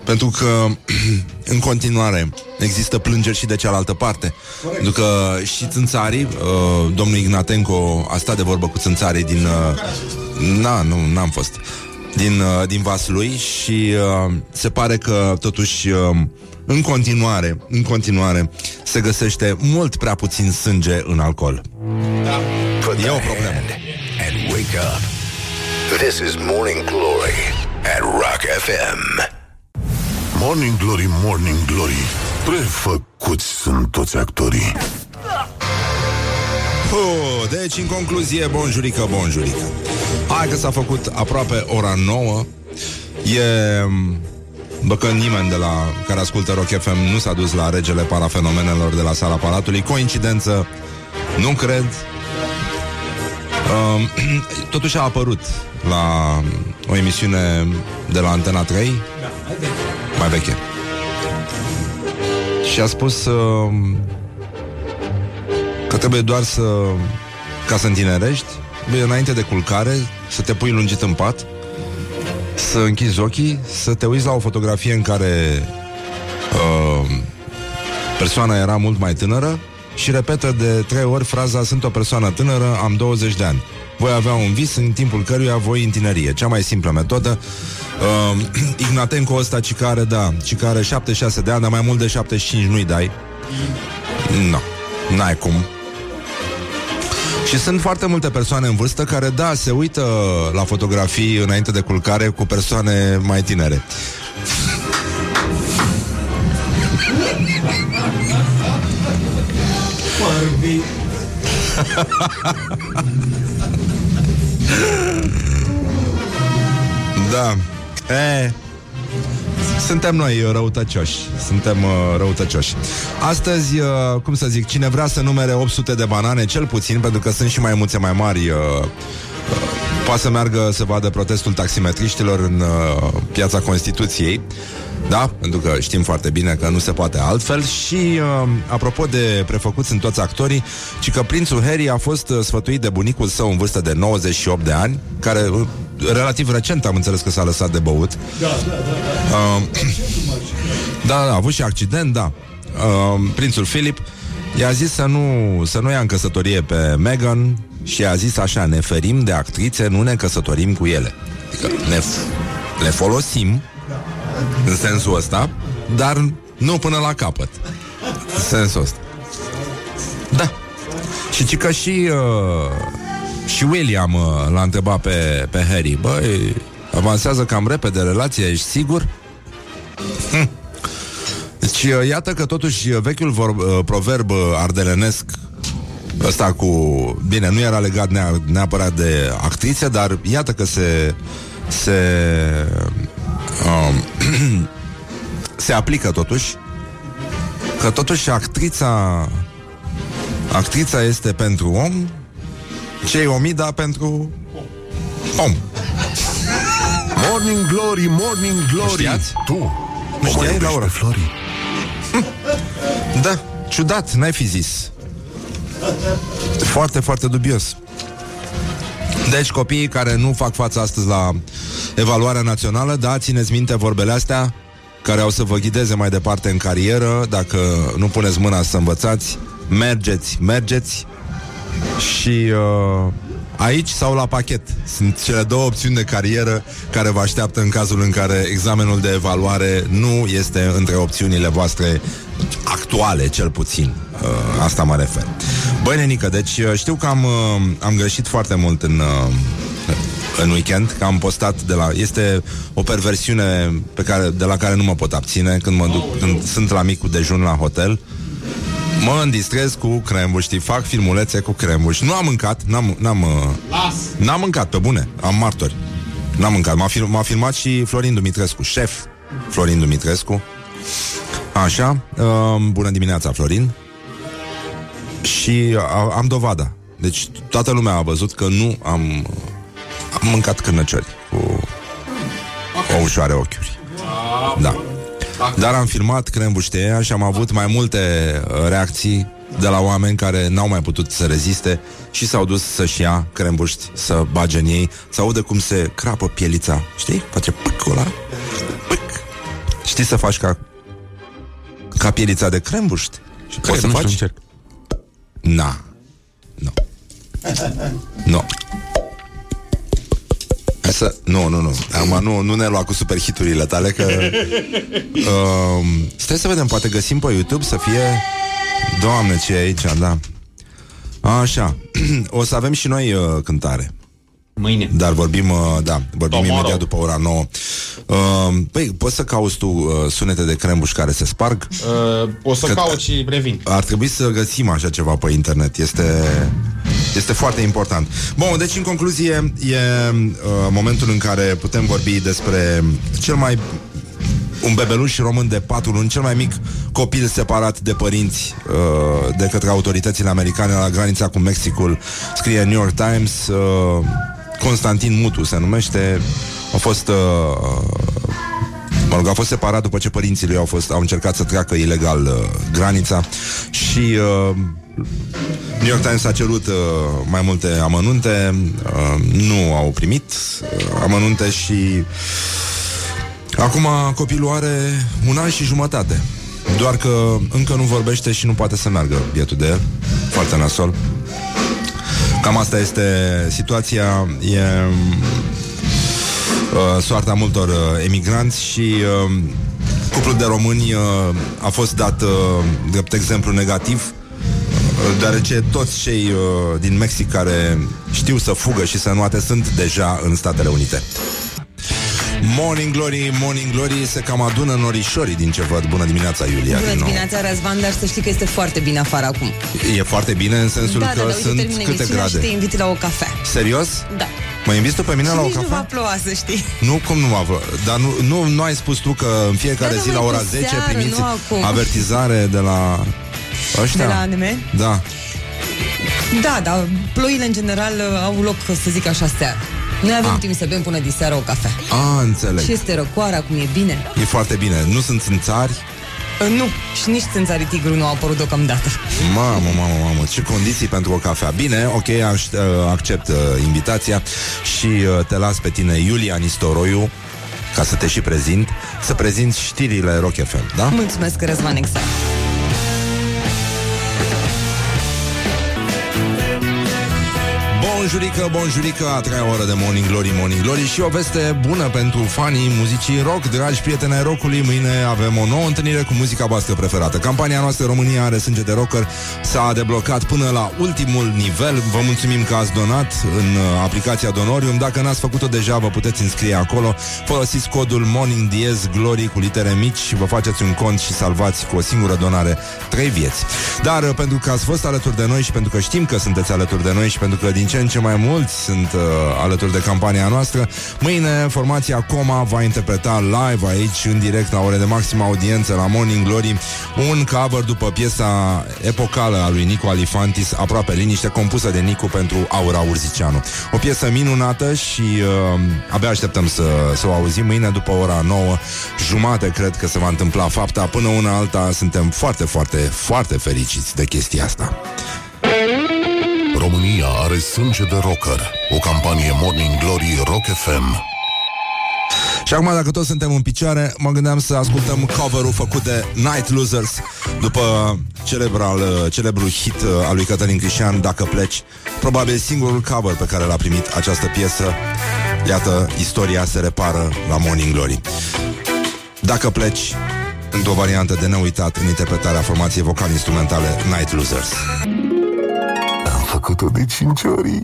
pentru că în continuare există plângeri și de cealaltă parte. Pentru că și țânțarii, uh, domnul Ignatenco a stat de vorbă cu țânțarii din... Uh, na, nu, n-am fost. Din, uh, din Vaslui și uh, se pare că totuși uh, în continuare, în continuare se găsește mult prea puțin sânge în alcool. E o problemă. And wake up. This is Morning Glory at Rock FM. Morning Glory, Morning Glory Prefăcuți sunt toți actorii Oh, deci, în concluzie, bonjurică, bonjurică. Hai că s-a făcut aproape ora 9. E... Bă, că nimeni de la care ascultă Rock FM nu s-a dus la regele parafenomenelor de la sala Palatului. Coincidență? Nu cred. Um, totuși a apărut la o emisiune de la Antena 3 mai veche. Și a spus uh, că trebuie doar să ca să întinerești, bine, înainte de culcare, să te pui lungit în pat, să închizi ochii, să te uiți la o fotografie în care uh, persoana era mult mai tânără și repetă de trei ori fraza Sunt o persoană tânără, am 20 de ani. Voi avea un vis în timpul căruia voi întinerie. Cea mai simplă metodă. Uh, Ignatenco ăsta, ci care, da, ci care 76 de ani, dar mai mult de 75 nu-i dai. Nu, no, n-ai cum. Și sunt foarte multe persoane în vârstă care, da, se uită la fotografii înainte de culcare cu persoane mai tinere. da. E, suntem noi uh, răutăcioși. Suntem uh, răutăcioși. Astăzi, uh, cum să zic, cine vrea să numere 800 de banane, cel puțin Pentru că sunt și mai multe mai mari uh, uh, Poate să meargă să vadă protestul taximetriștilor În uh, piața Constituției da, pentru că știm foarte bine că nu se poate altfel Și uh, apropo de prefăcuți în toți actorii Ci că prințul Harry a fost uh, sfătuit de bunicul său în vârstă de 98 de ani Care uh, relativ recent am înțeles că s-a lăsat de băut Da, da, da, da. Uh, da, da, a avut și accident, da. Uh, prințul Philip i-a zis să nu, să nu ia în căsătorie pe Meghan și a zis așa, ne ferim de actrițe, nu ne căsătorim cu ele. Adică ne, f- le folosim în sensul ăsta, dar nu până la capăt. În sensul ăsta. Da. Și ci că și uh, și William uh, l-a întrebat pe, pe Harry, băi, avansează cam repede relația, ești sigur? Hm. Deci uh, iată că totuși uh, vechiul vor, uh, proverb uh, ardelenesc Ăsta cu... Bine, nu era legat nea, neapărat de actrițe, dar iată că se... Se... Um, se aplică totuși că totuși actrița actrița este pentru om cei omida pentru om. Morning Glory, Morning Glory știați? Tu Nu o mai știai, iubești Laura? pe Flori? Da, ciudat, n-ai fi zis. Foarte, foarte dubios. Deci copiii care nu fac față astăzi la evaluarea națională, da, țineți minte vorbele astea care au să vă ghideze mai departe în carieră, dacă nu puneți mâna să învățați, mergeți, mergeți și uh, aici sau la pachet. Sunt cele două opțiuni de carieră care vă așteaptă în cazul în care examenul de evaluare nu este între opțiunile voastre actuale, cel puțin. Uh, asta mă refer. Băi, nenică, deci uh, știu că am, uh, am greșit foarte mult în... Uh, în weekend, că am postat de la... Este o perversiune pe care, de la care nu mă pot abține când, mă duc, când sunt la micul dejun la hotel. Mă îndistrez cu crembuși, știi, fac filmulețe cu crembuși. Nu am mâncat, n-am, n-am, uh, n-am mâncat, pe bune, am martori. N-am mâncat, m-a, film, m-a filmat și Florin Dumitrescu, șef Florin Dumitrescu. Așa, uh, bună dimineața, Florin. Și a, am dovada. Deci toată lumea a văzut că nu am, am mâncat cârnăciori cu o ușoare ochiuri. Da. Dar am filmat crembușteia și am avut mai multe uh, reacții de la oameni care n-au mai putut să reziste și s-au dus să-și ia crembuști, să bage în ei, să audă cum se crapă pielița, știi? Face pâc ăla, pâc. Știi să faci ca ca pielița de crembuști? Și Cred, poți să nu știu, faci? încerc. Na. Nu. Nu. Hai să... Nu, nu, nu. Acum nu, nu ne lua cu superhiturile tale că... Uh, stai să vedem, poate găsim pe YouTube să fie... Doamne, ce e aici, da. Așa. o să avem și noi uh, cântare. Mâine. Dar vorbim, uh, da, vorbim Tomorrow. imediat după ora 9. Uh, păi, poți să cauți tu uh, sunete de crembuș care se sparg? Uh, o să Că- caut și revin. Ar trebui să găsim așa ceva pe internet. Este, este foarte important. Bun, deci în concluzie e uh, momentul în care putem vorbi despre cel mai un bebeluș român de patru luni, cel mai mic copil separat de părinți uh, de către autoritățile americane la granița cu Mexicul, scrie New York Times. Uh, Constantin Mutu se numește. A fost uh, Mă rog, a fost separat după ce părinții lui au, fost, au încercat să treacă ilegal uh, granița și uh, New York Times a cerut uh, mai multe amănunte, uh, nu au primit uh, amănunte și acum copilul are un an și jumătate. Doar că încă nu vorbește și nu poate să meargă bietul de el. Foarte nasol. Cam asta este situația. E uh, soarta multor uh, emigranți și uh, cuplul de români uh, a fost dat uh, drept exemplu negativ uh, deoarece toți cei uh, din Mexic care știu să fugă și să nuate sunt deja în Statele Unite. Morning Glory, Morning Glory Se cam adună norișorii din ce văd Bună dimineața, Iulia Bună din nou. dimineața, Răzvan, dar să știi că este foarte bine afară acum. E foarte bine în sensul da, că da, da, uite, sunt termină câte emisiunea și te grade invit la o cafea. Serios? Da. Mă inviți tu pe mine și la o nici nu va cafea? ploua, să știi. Nu, cum nu m-a vrut? Dar nu, nu, nu ai spus tu că în fiecare Da, zi da, la mai ora cu 10 seară, primiți nu acum. avertizare de la ăștia? De la ANM? Da. Da, dar ploile în general au loc, să zic așa, seara. Noi avem Ah. timp să bem până diseară o cafea. A, înțeleg. Și este răcoare, acum e bine. E foarte bine. Nu sunt țânțari? Uh, Nu, și nici țânțarii tigru nu au apărut deocamdată. Mamă, mamă, mamă, ce condiții pentru o cafea. Bine, ok, aș, uh, accept uh, invitația și uh, te las pe tine, Iulia Nistoroiu, ca să te și prezint, să prezinți știrile Rock FM, da? Mulțumesc, Răzvan, exact. Bonjurică, bonjurică, a treia oră de Morning Glory, Morning Glory și o veste bună pentru fanii muzicii rock, dragi prieteni ai rockului. Mâine avem o nouă întâlnire cu muzica voastră preferată. Campania noastră România are sânge de rocker s-a deblocat până la ultimul nivel. Vă mulțumim că ați donat în uh, aplicația Donorium. Dacă n-ați făcut-o deja, vă puteți înscrie acolo. Folosiți codul Morning Diez Glory cu litere mici și vă faceți un cont și salvați cu o singură donare trei vieți. Dar uh, pentru că ați fost alături de noi și pentru că știm că sunteți alături de noi și pentru că din ce în ce mai mulți sunt uh, alături de campania noastră, mâine formația Coma va interpreta live aici, în direct, la ore de maximă audiență, la Morning Glory, un cover după piesa epocală a lui Nicu Alifantis, aproape liniște, compusă de Nicu pentru Aura Urzicianu. O piesă minunată și uh, abia așteptăm să, să o auzim mâine după ora 9 jumate, cred că se va întâmpla fapta. Până una alta suntem foarte, foarte, foarte fericiți de chestia asta. România are sânge de rocker. O campanie Morning Glory Rock FM. Și acum, dacă toți suntem în picioare, mă gândeam să ascultăm cover-ul făcut de Night Losers după celebral, celebrul hit uh, al lui Cătălin Crișan, Dacă pleci. Probabil singurul cover pe care l-a primit această piesă. Iată, istoria se repară la Morning Glory. Dacă pleci, într-o variantă de neuitat în interpretarea formației vocal-instrumentale Night Losers. Am făcut-o de cinci ori.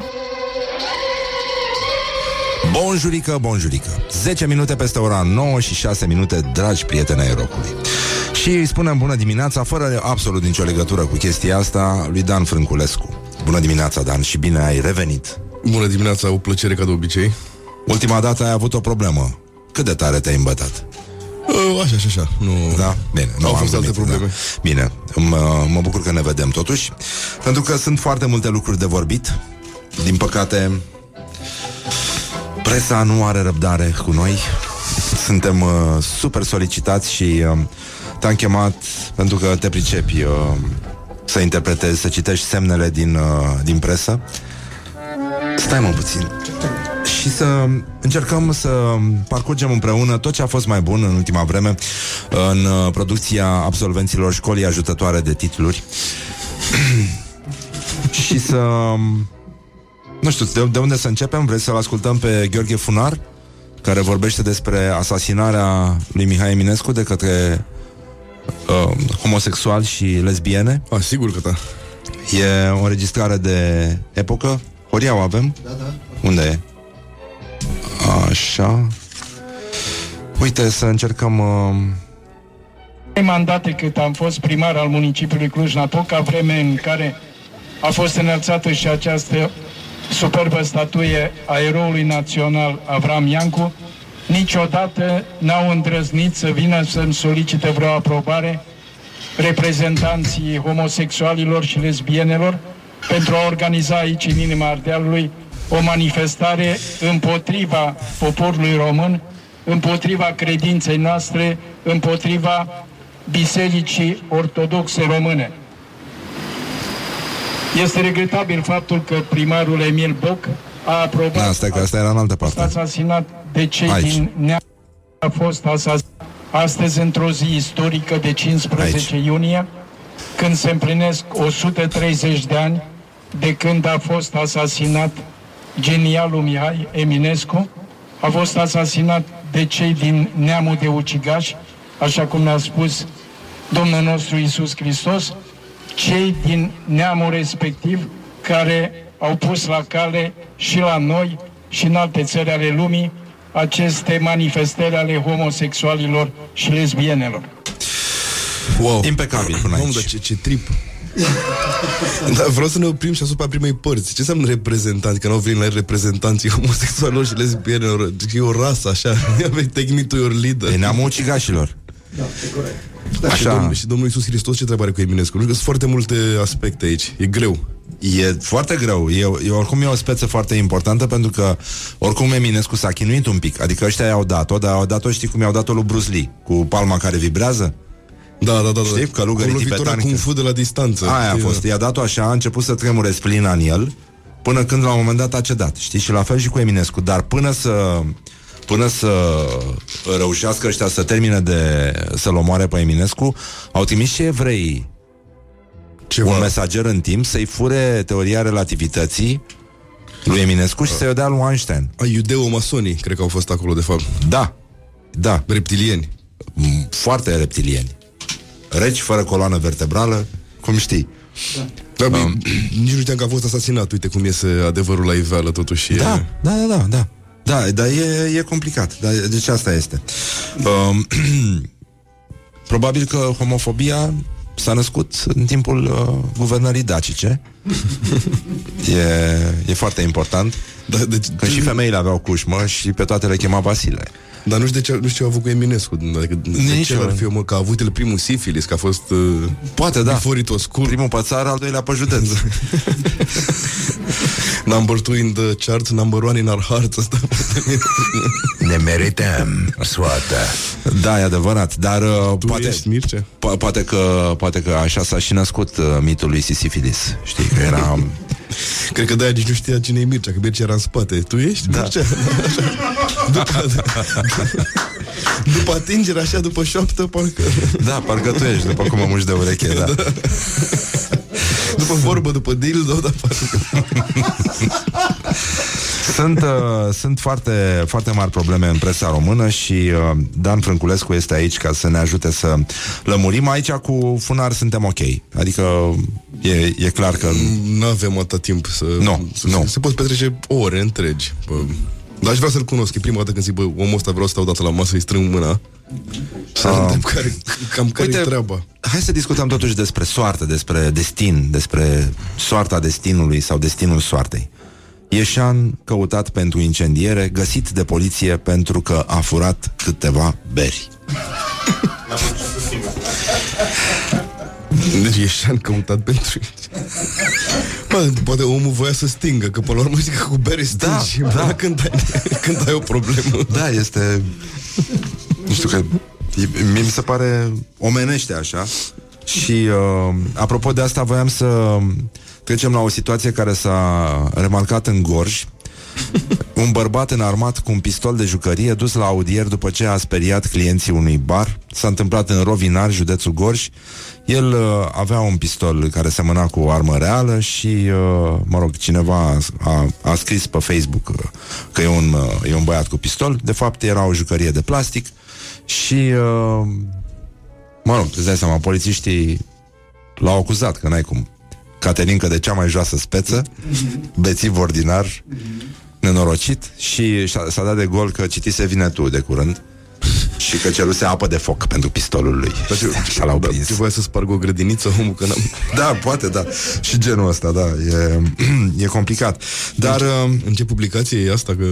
Bonjurică, bonjurică. 10 minute peste ora 9 și 6 minute, dragi prieteni ai rocului. Și îi spunem bună dimineața, fără absolut nicio legătură cu chestia asta, lui Dan Frânculescu. Bună dimineața, Dan, și bine ai revenit. Bună dimineața, o plăcere ca de obicei. Ultima dată ai avut o problemă. Cât de tare te-ai îmbătat? Uh, așa, așa, așa. Nu... Da? Bine. Nu Au am fost alte gândit, probleme. Da. Bine. Mă, mă bucur că ne vedem totuși. Pentru că sunt foarte multe lucruri de vorbit. Din păcate, presa nu are răbdare cu noi. Suntem uh, super solicitați și uh, te-am chemat pentru că te pricepi uh, să interpretezi, să citești semnele din, uh, din presă. Stai mă puțin și să încercăm să parcurgem împreună tot ce a fost mai bun în ultima vreme în uh, producția absolvenților școlii ajutătoare de titluri și să nu știu, de, de unde să începem? Vreți să-l ascultăm pe Gheorghe Funar care vorbește despre asasinarea lui Mihai Eminescu de către uh, homosexuali și lesbiene? A, sigur că da. E o înregistrare de epocă. Horia o avem? Da, da. Unde e? Așa. Uite, să încercăm... Uh... Trei mandate cât am fost primar al municipiului Cluj-Napoca, vreme în care a fost înălțată și această superbă statuie a eroului național Avram Iancu, niciodată n-au îndrăznit să vină să-mi solicite vreo aprobare reprezentanții homosexualilor și lesbienelor pentru a organiza aici, în inima Ardealului, o manifestare împotriva poporului român, împotriva credinței noastre, împotriva Bisericii Ortodoxe Române. Este regretabil faptul că primarul Emil Boc a aprobat Da, stai că asta era în altă parte. asasinat de cei Aici. din Nea a fost asasinat astăzi într-o zi istorică de 15 Aici. iunie, când se împlinesc 130 de ani de când a fost asasinat genialul Mihai Eminescu, a fost asasinat de cei din neamul de ucigași, așa cum ne-a spus Domnul nostru Isus Hristos, cei din neamul respectiv care au pus la cale și la noi și în alte țări ale lumii aceste manifestări ale homosexualilor și lesbienelor. Wow. Impecabil până Mamă, aici. dar ce, ce trip. Dar vreau să ne oprim și asupra primei părți. Ce înseamnă reprezentanți? Că nu au venit la reprezentanții homosexualilor și lesbienelor. E o rasă, așa. Technic to your leader. E neamul ucigașilor. Da, e corect. Da, și, Așa. domnul, și domnul Iisus Hristos ce treabă are cu Eminescu? Nu că sunt foarte multe aspecte aici. E greu. E foarte greu. E, e, oricum e o speță foarte importantă pentru că oricum Eminescu s-a chinuit un pic. Adică ăștia i-au dat-o, dar au dat-o, știi cum i-au dat-o lui Bruce Lee? Cu palma care vibrează? Da, da, da. da. Știi? Călugării Cu lovitura tibetani. Kung Fu de la distanță. Aia a Știi, fost. da. I-a dat-o așa, a început să tremure splina în el, până când la un moment dat a cedat. Știi? Și la fel și cu Eminescu. Dar până să până să reușească ăștia să termine de să-l omoare pe Eminescu, au trimis și evreii Ceva. un mesager în timp să-i fure teoria relativității lui Eminescu și să-i o dea lui Einstein. A, Iudeo-masonii, cred că au fost acolo, de fapt. Da, da, Reptilieni. m- foarte reptilieni. Reci fără coloană vertebrală, cum știi. Da, um, nici nu știam că a fost asasinat. Uite cum iese adevărul la iveală, totuși. Da, E... da, da, da, da. Da, dar e, e complicat. Da, deci asta este. Um, probabil că homofobia s-a născut în timpul uh, guvernării dacice. e, e foarte important. Da, deci, Că și femeile aveau cușmă și pe toate le chema Vasile. Dar nu știu, de ce, nu știu ce a avut cu Eminescu. Adică, de Nici ce eu. ar fi, mă, că a avut el primul sifilis, că a fost... Uh, Poate, da. Before it was cool. Primul pe țară, al doilea pe județ. number two in the charts, number one in our hearts. Asta Ne merităm soarta. da, e adevărat. Dar uh, tu poate, ești Mircea? po- poate, că, poate că așa s-a și născut uh, mitul lui Sisifilis. Știi, că era... Cred că de-aia nici nu știa cine e Mircea, că Mircea era în spate. Tu ești Da. Mircea? după, după atingere, așa, după șoaptă, parcă... Da, parcă tu ești, după cum mă muși de ureche, da. După vorbă, după dildo, dar parcă... Sunt, uh, sunt foarte, foarte mari probleme în presa română și uh, Dan Frânculescu este aici ca să ne ajute să lămurim. Aici cu Funar suntem ok. Adică e, e clar că... Nu avem atât timp să... Nu, să, nu. Se pot petrece ore întregi. Bă. Dar aș vrea să-l cunosc. E prima dată când zic, bă, omul ăsta vreau să stau dată la masă, îi strâng mâna. Să Ah. întreb care, cam care e Uite, treaba. Hai să discutăm totuși despre soartă, despre destin, despre soarta destinului sau destinul soartei. Ieșan căutat pentru incendiere, găsit de poliție pentru că a furat câteva beri. Deci e șan căutat pentru Bă, poate omul voia să stingă Că până la urmă zic că cu bere stingi Da, da. Când, ai, când ai o problemă Da, este... Nu știu că... e- Mie mi se pare omenește așa. Și uh, apropo de asta, voiam să trecem la o situație care s-a remarcat în Gorj. Un bărbat înarmat cu un pistol de jucărie dus la audier după ce a speriat clienții unui bar. S-a întâmplat în Rovinar, județul Gorj. El uh, avea un pistol care semăna cu o armă reală și, uh, mă rog, cineva a, a scris pe Facebook uh, că e un, uh, e un băiat cu pistol. De fapt, era o jucărie de plastic și, uh, mă rog, îți dai seama, polițiștii l-au acuzat, că n-ai cum. Caterincă de cea mai joasă speță, bețiv ordinar, nenorocit și și-a- s-a dat de gol că citise vine tu de curând și că ceruse apă de foc pentru pistolul lui. Așa l-au prins. Ce voia să sparg o grădiniță omul că n-am... Da, poate, da. Și genul ăsta, da. E, e complicat. Dar... Uh, În ce publicație e asta? Că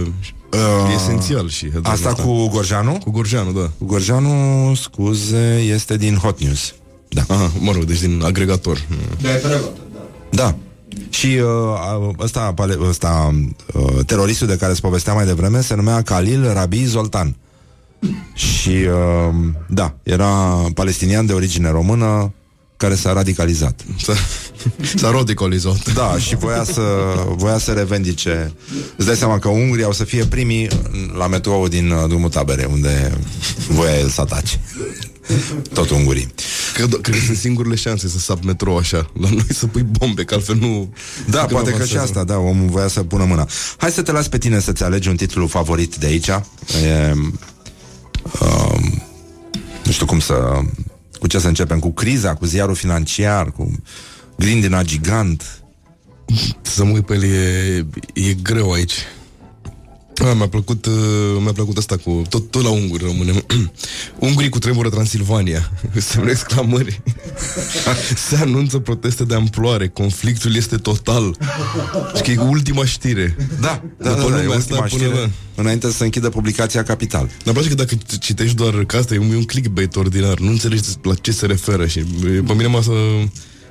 e esențial și Asta cu Gorjanu? Cu Gorjanu, da. Cu Gorjanu, scuze, este din Hot News. Da. Aha, mă rog, deci din agregator. Da, e preluat. Da. Și uh, ăsta, pale- ăsta uh, teroristul de care îți povesteam mai devreme se numea Khalil Rabi Zoltan. Și uh, da, era palestinian de origine română care s-a radicalizat. S-a, s-a radicalizat. Da, și voia să, voia să revendice. Îți dai seama că ungurii au să fie primii la metrou din uh, drumul tabere, unde voia el să atace. Tot ungurii. Cred, cred că sunt singurele șanse să sap metrou așa. La noi să pui bombe, că altfel nu... Da, nu poate că avansează. și asta, da, omul voia să pună mâna. Hai să te las pe tine să-ți alegi un titlu favorit de aici. E, um, nu știu cum să... Cu ce să începem? Cu criza, cu ziarul financiar, cu grindina gigant. Să mă uit pe el e, e greu aici. A, mi-a plăcut, uh, mi-a plăcut asta cu tot, tot la unguri rămânem. Ungurii cu tremură Transilvania. Semne exclamări. Se anunță proteste de amploare. Conflictul este total. Și că e ultima știre. Da, da, După da, da, e lumea asta, ultima până știre, la- înainte să se închidă publicația Capital. Dar place că dacă citești doar că asta e un, e un clickbait ordinar, nu înțelegi la ce se referă și e, pe mine m-a să...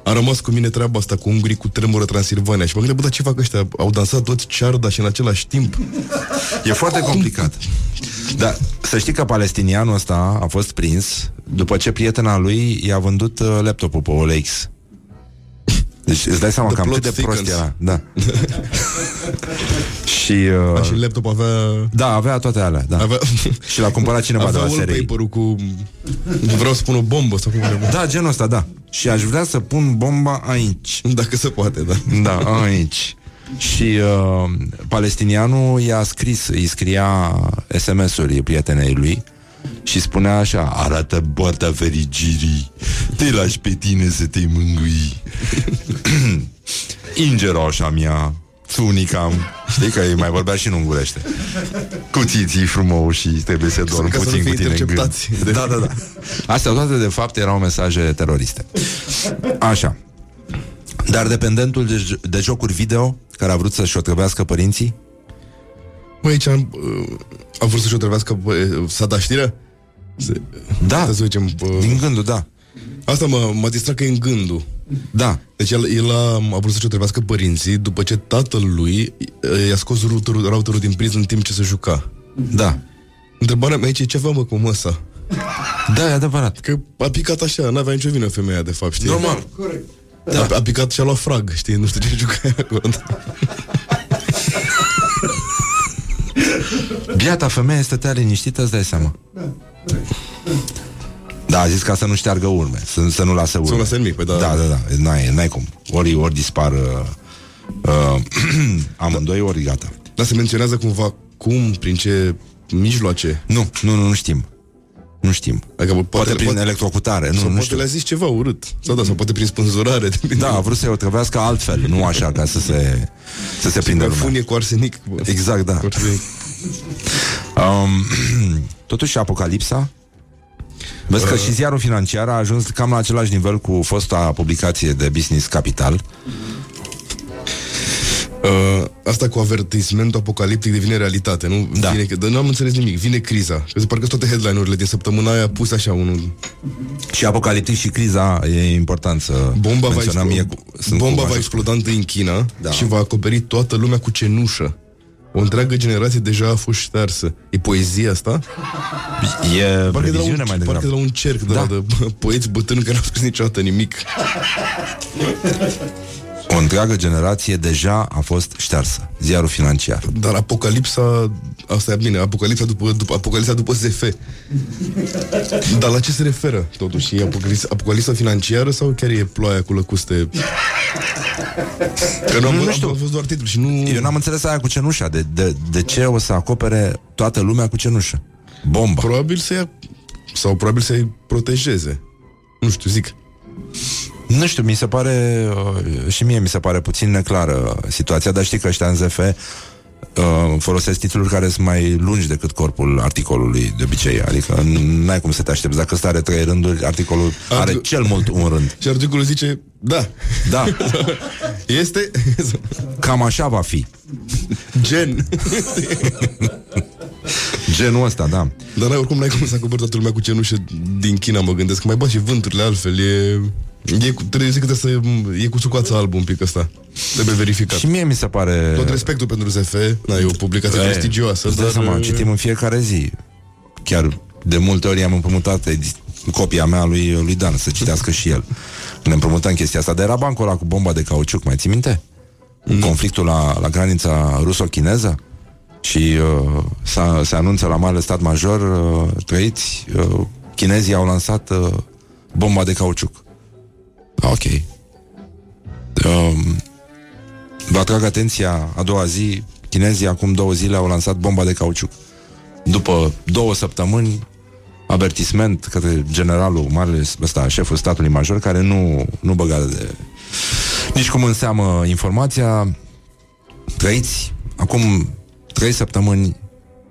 A rămas cu mine treaba asta cu ungurii cu tremură Transilvania și mă gândesc, bă, dar ce fac ăștia? Au dansat toți cearda și în același timp. E foarte complicat. Da, să știi că palestinianul ăsta a fost prins după ce prietena lui i-a vândut uh, laptopul pe OLX. Deci îți dai seama The cam cât plot de prost thickens. era. Da. și... Uh, A, și laptop avea... da, avea toate alea. Da. Avea, Și l-a cumpărat cineva de avea la SRI. wallpaper-ul cu... Vreau să pun o bombă sau cum e. Da, genul ăsta, da. Și aș vrea să pun bomba aici. Dacă se poate, da. Da, aici. Și uh, palestinianul i-a scris, îi scria SMS-uri prietenei lui și spunea așa, arată boata ferigirii, te lași pe tine să te mângâi. Ingeroșa mea, tunica Știi că îi mai vorbea și în ungurește. Cu țiții frumoși și trebuie să dorm Ca să nu puțin fie cu tine în gând. interceptați. De- Da, da, da. Astea toate, de fapt, erau mesaje teroriste. Așa. Dar dependentul de, j- de jocuri video care a vrut să-și otrăvească părinții? Bă, aici am, uh, a vrut să-și o trebuiască bă, s-a dat știrea? Se, Da, să zicem, bă, din gândul, da. Asta mă, m-a distrat că e în gândul. Da. Deci el, el a, a vrut să-și o trebuiască părinții după ce tatăl lui uh, i-a scos routerul, routerul din priză în timp ce se juca. Da. Întrebarea mea aici e ce avea mă cu măsa? Da, e adevărat. Că a picat așa, n-avea nicio vină femeia, de fapt, știi? Normal. Corect. Da. A, a picat și a luat frag, știi? Nu știu ce juca acolo. Biata femeie stătea liniștită, îți dai seama. Da, a zis ca să nu șteargă urme, să, să nu lasă urme. Să nu lase nimic, păi da. Da, da, da, n-ai, n-ai cum. Ori, ori dispar uh, uh, amândoi, ori gata. Dar se menționează cumva cum, prin ce mijloace. Nu, nu, nu, nu știm. Nu știm. Adică, poate, Poate prin electrocutare, nu, sau nu poate știu. le-a zis ceva urât. Sau da, sau poate prin spânzurare. Da, a vrut să-i otrăvească altfel, nu așa, ca să se, să se prindă Pe lumea. funie cu arsenic. Bă. Exact, da. Cu arsenic. Um, totuși, Apocalipsa Vezi că și ziarul financiar a ajuns cam la același nivel cu fosta publicație de Business Capital. Uh, asta cu avertismentul apocaliptic devine realitate, nu? Da. Vine, dar nu am înțeles nimic. Vine criza. Că parcă toate headline-urile din săptămâna aia pus așa unul. Și apocaliptic și criza e important să Bomba va, menționăm. explo- E cu- sunt bomba cu va majus- exploda întâi în China Da. și va acoperi toată lumea cu cenușă. O întreagă generație deja a fost ștearsă. E poezia asta? E Parcă de la previziune un, mai parcă degrabă. de la un cerc de, Da. da. de poeți bătrâni care n-au scris niciodată nimic. O întreagă generație deja a fost ștearsă. Ziarul financiar. Dar apocalipsa Asta e bine, apocalipsa după, după, apocalipsa după SF Dar la ce se referă totuși? E apocalipsa, apocalipsa financiară sau chiar e ploaia cu lăcuste? Că nu am, Nu nu, știu. am fost doar titlul și nu... Eu n-am înțeles aia cu cenușa. De, de, de ce o să acopere toată lumea cu cenușă? Bomba. Probabil să ia Sau probabil să-i protejeze Nu știu, zic Nu știu, mi se pare uh, și mie mi se pare puțin neclară situația, dar știi că ăștia în ZF uh, folosesc titluri care sunt mai lungi decât corpul articolului de obicei, adică n-ai cum să te aștepți. Dacă ăsta are trei rânduri, articolul are Artic- cel mult un rând. Și articolul zice Da, Da, este cam așa va fi. gen Genul ăsta, da. Dar n-ai, oricum n-ai cum să acoperi toată lumea cu cenușă din China, mă gândesc. Mai bat și vânturile altfel. E, e cu, trebuie zic că trebuie să, e cu sucoața albă un pic ăsta. Trebuie verificat. Și mie mi se pare... Tot respectul pentru ZF, na, e o publicație E, prestigioasă, îți dai dar... seama, citim în fiecare zi. Chiar de multe ori am împrumutat edi- copia mea lui, lui Dan să citească și el. Ne împrumutăm chestia asta. Dar era bancul ăla cu bomba de cauciuc, mai ții minte? Conflictul la, la granița ruso-chineză și uh, s-a, se anunță la Marele Stat Major uh, trăiți, uh, chinezii au lansat uh, bomba de cauciuc. Ah, ok. Um, vă atrag atenția a doua zi, chinezii acum două zile au lansat bomba de cauciuc. După două săptămâni, avertisment către generalul marele, ăsta, șeful statului major, care nu, nu băga de... Nici cum înseamnă informația, trăiți, acum trei săptămâni,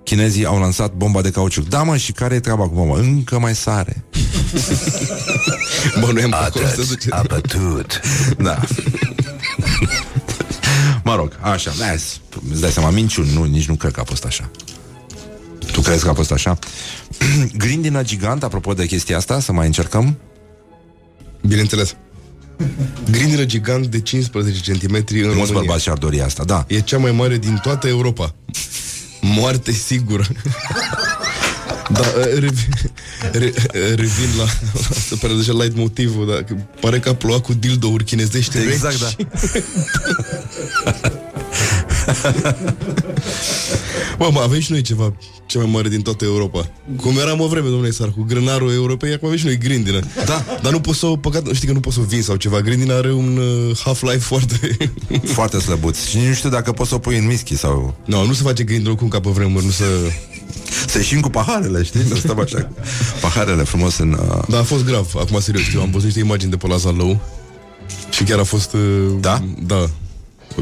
chinezii au lansat bomba de cauciuc. Da, mă, și care e treaba cu bomba? Încă mai sare. Bă, noi am acolo să Atât duce. a bătut. Da. mă rog, așa, da, îți dai seama, minciuni, nu, nici nu cred că a fost așa. Tu crezi că a fost așa? Grindină gigant, apropo de chestia asta, să mai încercăm? Bineînțeles. Grindină gigant de 15 cm în Mulți România. bărbați și-ar dori asta, da. E cea mai mare din toată Europa. Moarte sigură. Da, revin, re, revin la, la asta pare deja light motivul, dar că pare că a plouat cu dildouri chinezești Exact, reci. da. Bă, mă, avem și noi ceva cea mai mare din toată Europa. Cum eram o vreme, domnule Sar, cu grânarul europei, acum avem și noi grindină. Da. Dar nu poți să o păcat, știi că nu poți să o vin sau ceva. Grindina are un uh, half-life foarte... Foarte slăbuț. Și nu știu dacă poți să o pui în whisky sau... no, nu se face grindină cum ca pe vremuri, nu se... Să ieșim cu paharele, știi? Să stăm așa. Paharele frumos în... Uh... Da, a fost grav, acum serios, știu, am văzut niște imagini de pe la Zalău și chiar a fost... Uh, Da? Da.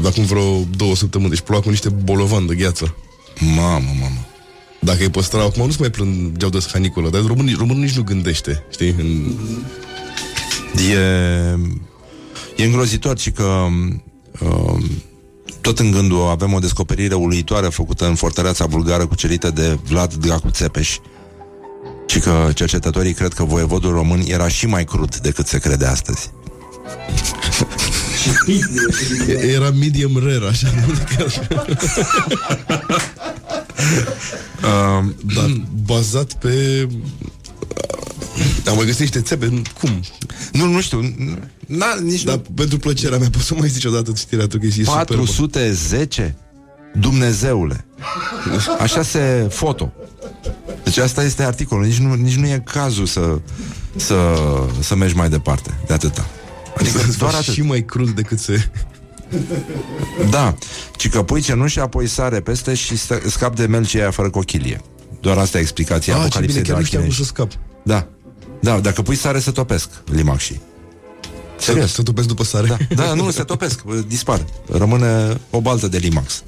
De acum vreo două săptămâni, deci ploua cu niște bolovan de gheață. Mamă, mamă. Dacă îi păstra, acum nu se mai plângeau de caniculă, dar românul, românul nici nu gândește, știi? În... E, e îngrozitor și că uh, tot în gândul avem o descoperire uluitoare făcută în fortăreața bulgară cucerită de Vlad Dracu Țepeș și că cercetătorii cred că voievodul român era și mai crud decât se crede astăzi. Era medium rare, așa, nu? Uh, Dar bazat pe... Am mai găsit niște țepe, cum? nu, nu știu, na, nici Dar nu... pentru plăcerea mea, poți să mai zici odată știrea tu că e superbă. 410? Dumnezeule! Așa se foto. Deci asta este articolul. Nici nu, nici nu e cazul să, să, să mergi mai departe de atâta. Adică Să-ți doar faci atât. și mai crud decât se... Da, ci că pui cenușă, apoi sare peste și stă- scap de melcii aia fără cochilie. Doar asta e explicația Ah, ce apocalipsei bine, de chiar la nu știam chinezi. să scap. Da, da, dacă pui sare se topesc limaxii. Să, Serios. să topesc după sare. Da, da, nu, se topesc, dispar. Rămâne o baltă de limax.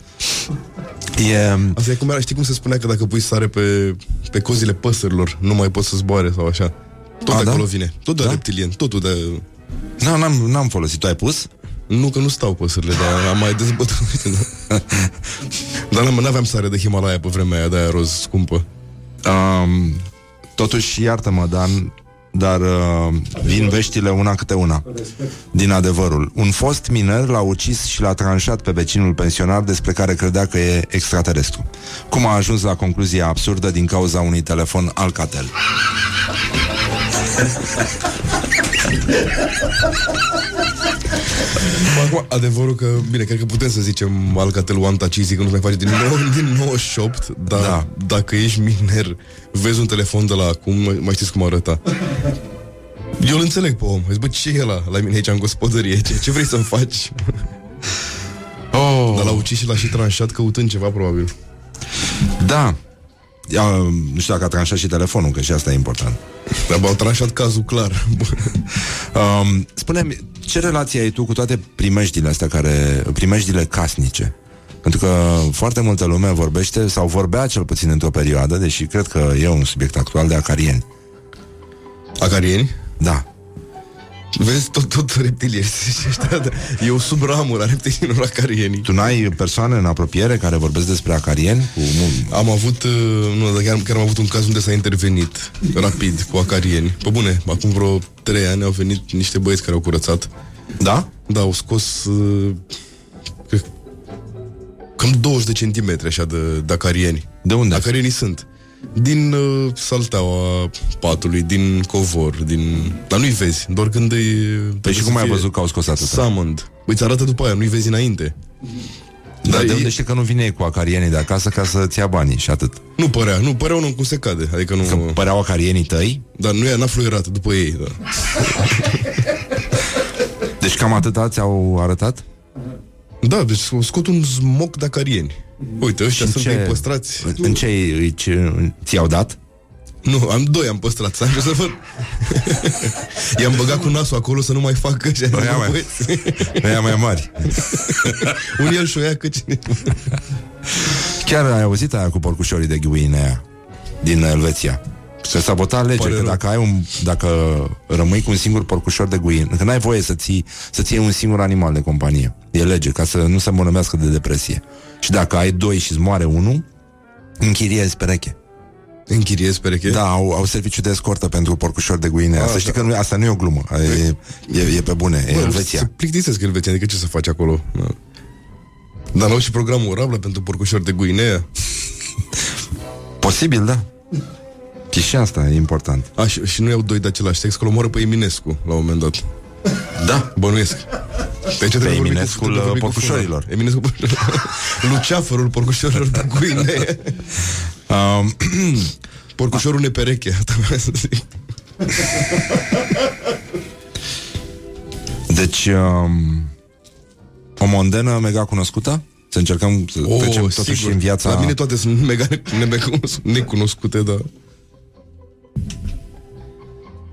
E, Asta e cum era, știi cum se spunea că dacă pui sare pe, pe cozile păsărilor, nu mai poți să zboare sau așa. Tot A, de da? acolo vine. Tot de Da? reptilien, totul de... nu, n-am, n-am folosit. Tu ai pus? Nu, că nu stau păsările, dar am mai dezbătut. dar nu aveam sare de Himalaya pe vremea aia, de-aia roz scumpă. Um, totuși, iartă-mă, dar, dar uh, vin veștile una câte una din adevărul. Un fost miner l-a ucis și l-a tranșat pe vecinul pensionar despre care credea că e extraterestru. Cum a ajuns la concluzia absurdă din cauza unui telefon Alcatel? Acum, adevărul că, bine, cred că putem să zicem Alcatel One Touch Easy, că nu se mai face din, nou, din 98, dar da. dacă ești miner, vezi un telefon de la acum, mai știți cum arăta. Eu îl înțeleg pe om. Zic, bă, ce e la, la mine aici în gospodărie? Ce, ce vrei să-mi faci? Oh. Dar l-a ucis și l-a și tranșat căutând ceva, probabil. Da. Ia, nu știu dacă a tranșat și telefonul, că și asta e important. Dar au tranșat cazul clar. um, spune-mi, ce relație ai tu cu toate primejdile astea care, primejdile casnice? Pentru că foarte multă lume vorbește, sau vorbea cel puțin într-o perioadă, deși cred că e un subiect actual de acarieni. Acarieni? Da. Vezi, tot, tot reptilieni ăștia, Eu sub ramura reptilienilor acarienii. Tu n-ai persoane în apropiere care vorbesc despre acarieni? Cu... Am avut, uh, nu, dar chiar, chiar am avut un caz unde s-a intervenit rapid cu acarieni. Pe bune, acum vreo trei ani au venit niște băieți care au curățat. Da? Da, au scos uh, cred, cam 20 de centimetri așa de, de acarieni. De unde? Acarienii sunt. Din uh, salteaua patului, din covor, din... Dar nu-i vezi, doar când îi... Păi și cum ai văzut că au scos atâta? Summoned. Păi îți arată după aia, nu-i vezi înainte. Dar de unde știi că nu vine ei cu acarienii de acasă ca să-ți ia banii și atât? Nu părea, nu părea unul cum se cade. Adică nu... Că păreau acarienii tăi? Dar nu e, n-a fluierat după ei, da. deci cam atâta ți-au arătat? Da, deci scot un smoc de acarieni. Uite, ăștia Și sunt ce- ce... păstrați. În ce îi- ce- ți-au dat? Nu, am doi am păstrat, să am să văd. I-am băgat cu nasul acolo să nu mai fac ăștia. Ăia mai- Ăia mai mari. Un el și o ia că cine... Chiar ai auzit aia cu porcușorii de Guinea din Elveția? Că s-a votat lege Pare că rău. dacă ai un, dacă rămâi cu un singur porcușor de guin, că n-ai voie să ții, să ții un singur animal de companie. E lege, ca să nu se îmbolnăvească de depresie. Și dacă ai doi și îți moare unul, închiriezi pereche. Închiriezi pereche? Da, au, au serviciu de escortă pentru porcușori de Guinea. Ah, să știi da. că nu, asta nu e o glumă. E, e, e pe bune, e Bă, Se Elveția. plictisesc Elveția, adică ce să faci acolo? Da. Dar n-au și programul Orablă pentru porcușori de Guinea? Posibil, da. Și și asta e important. A, și, și nu iau doi de același sex, că îl omoară pe Eminescu la un moment dat. Da. Bănuiesc. Deci Pe Eminescul porcușorilor. Eminescul porcușorilor. Luceafărul porcușorilor de Guinea. Um, Porcușorul nepereche. Asta vreau să zic. Deci, um, o mondenă mega cunoscută? Să încercăm să oh, trecem totuși sigur. în viața... La mine toate sunt mega necunoscute, necunoscute, dar...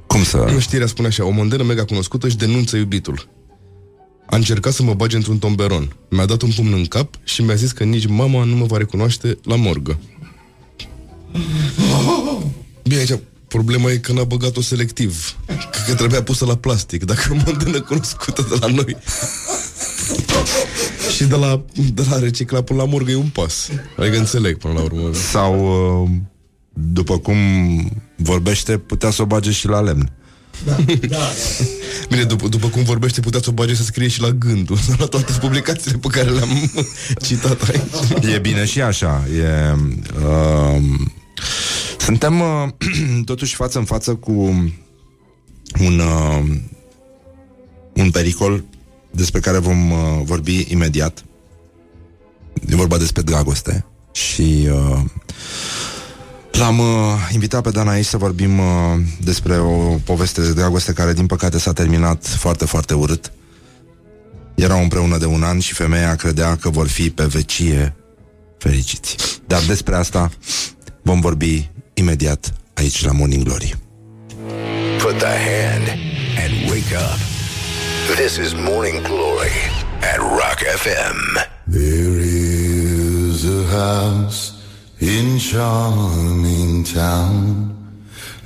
Cum să... Nu știrea spune așa, o mondenă mega cunoscută își denunță iubitul. A încercat să mă bage într-un tomberon. Mi-a dat un pumn în cap și mi-a zis că nici mama nu mă va recunoaște la morgă. Bine, aici problema e că n-a băgat-o selectiv. Cred că trebuia pusă la plastic, dacă o mondenă cunoscută de la noi. și de la, de la recicla până la morgă e un pas. Adică înțeleg până la urmă. Sau, uh, după cum vorbește, putea să o bage și la lemn. Da, da. Bine, după, după cum vorbește, putea să o bage să scrie și la gândul, la toate publicațiile pe care le-am citat aici. E bine și așa. E, uh, suntem uh, totuși față în față cu un, uh, un pericol despre care vom uh, vorbi imediat. E vorba despre dragoste. Și uh, l-am uh, invitat pe Dan aici să vorbim uh, despre o poveste de dragoste care, din păcate, s-a terminat foarte, foarte urât. Erau împreună de un an și femeia credea că vor fi pe vecie fericiți. Dar despre asta vom vorbi imediat aici la Morning Glory. Put the hand and wake up. This is Morning Glory at Rock FM. There is a house in charming town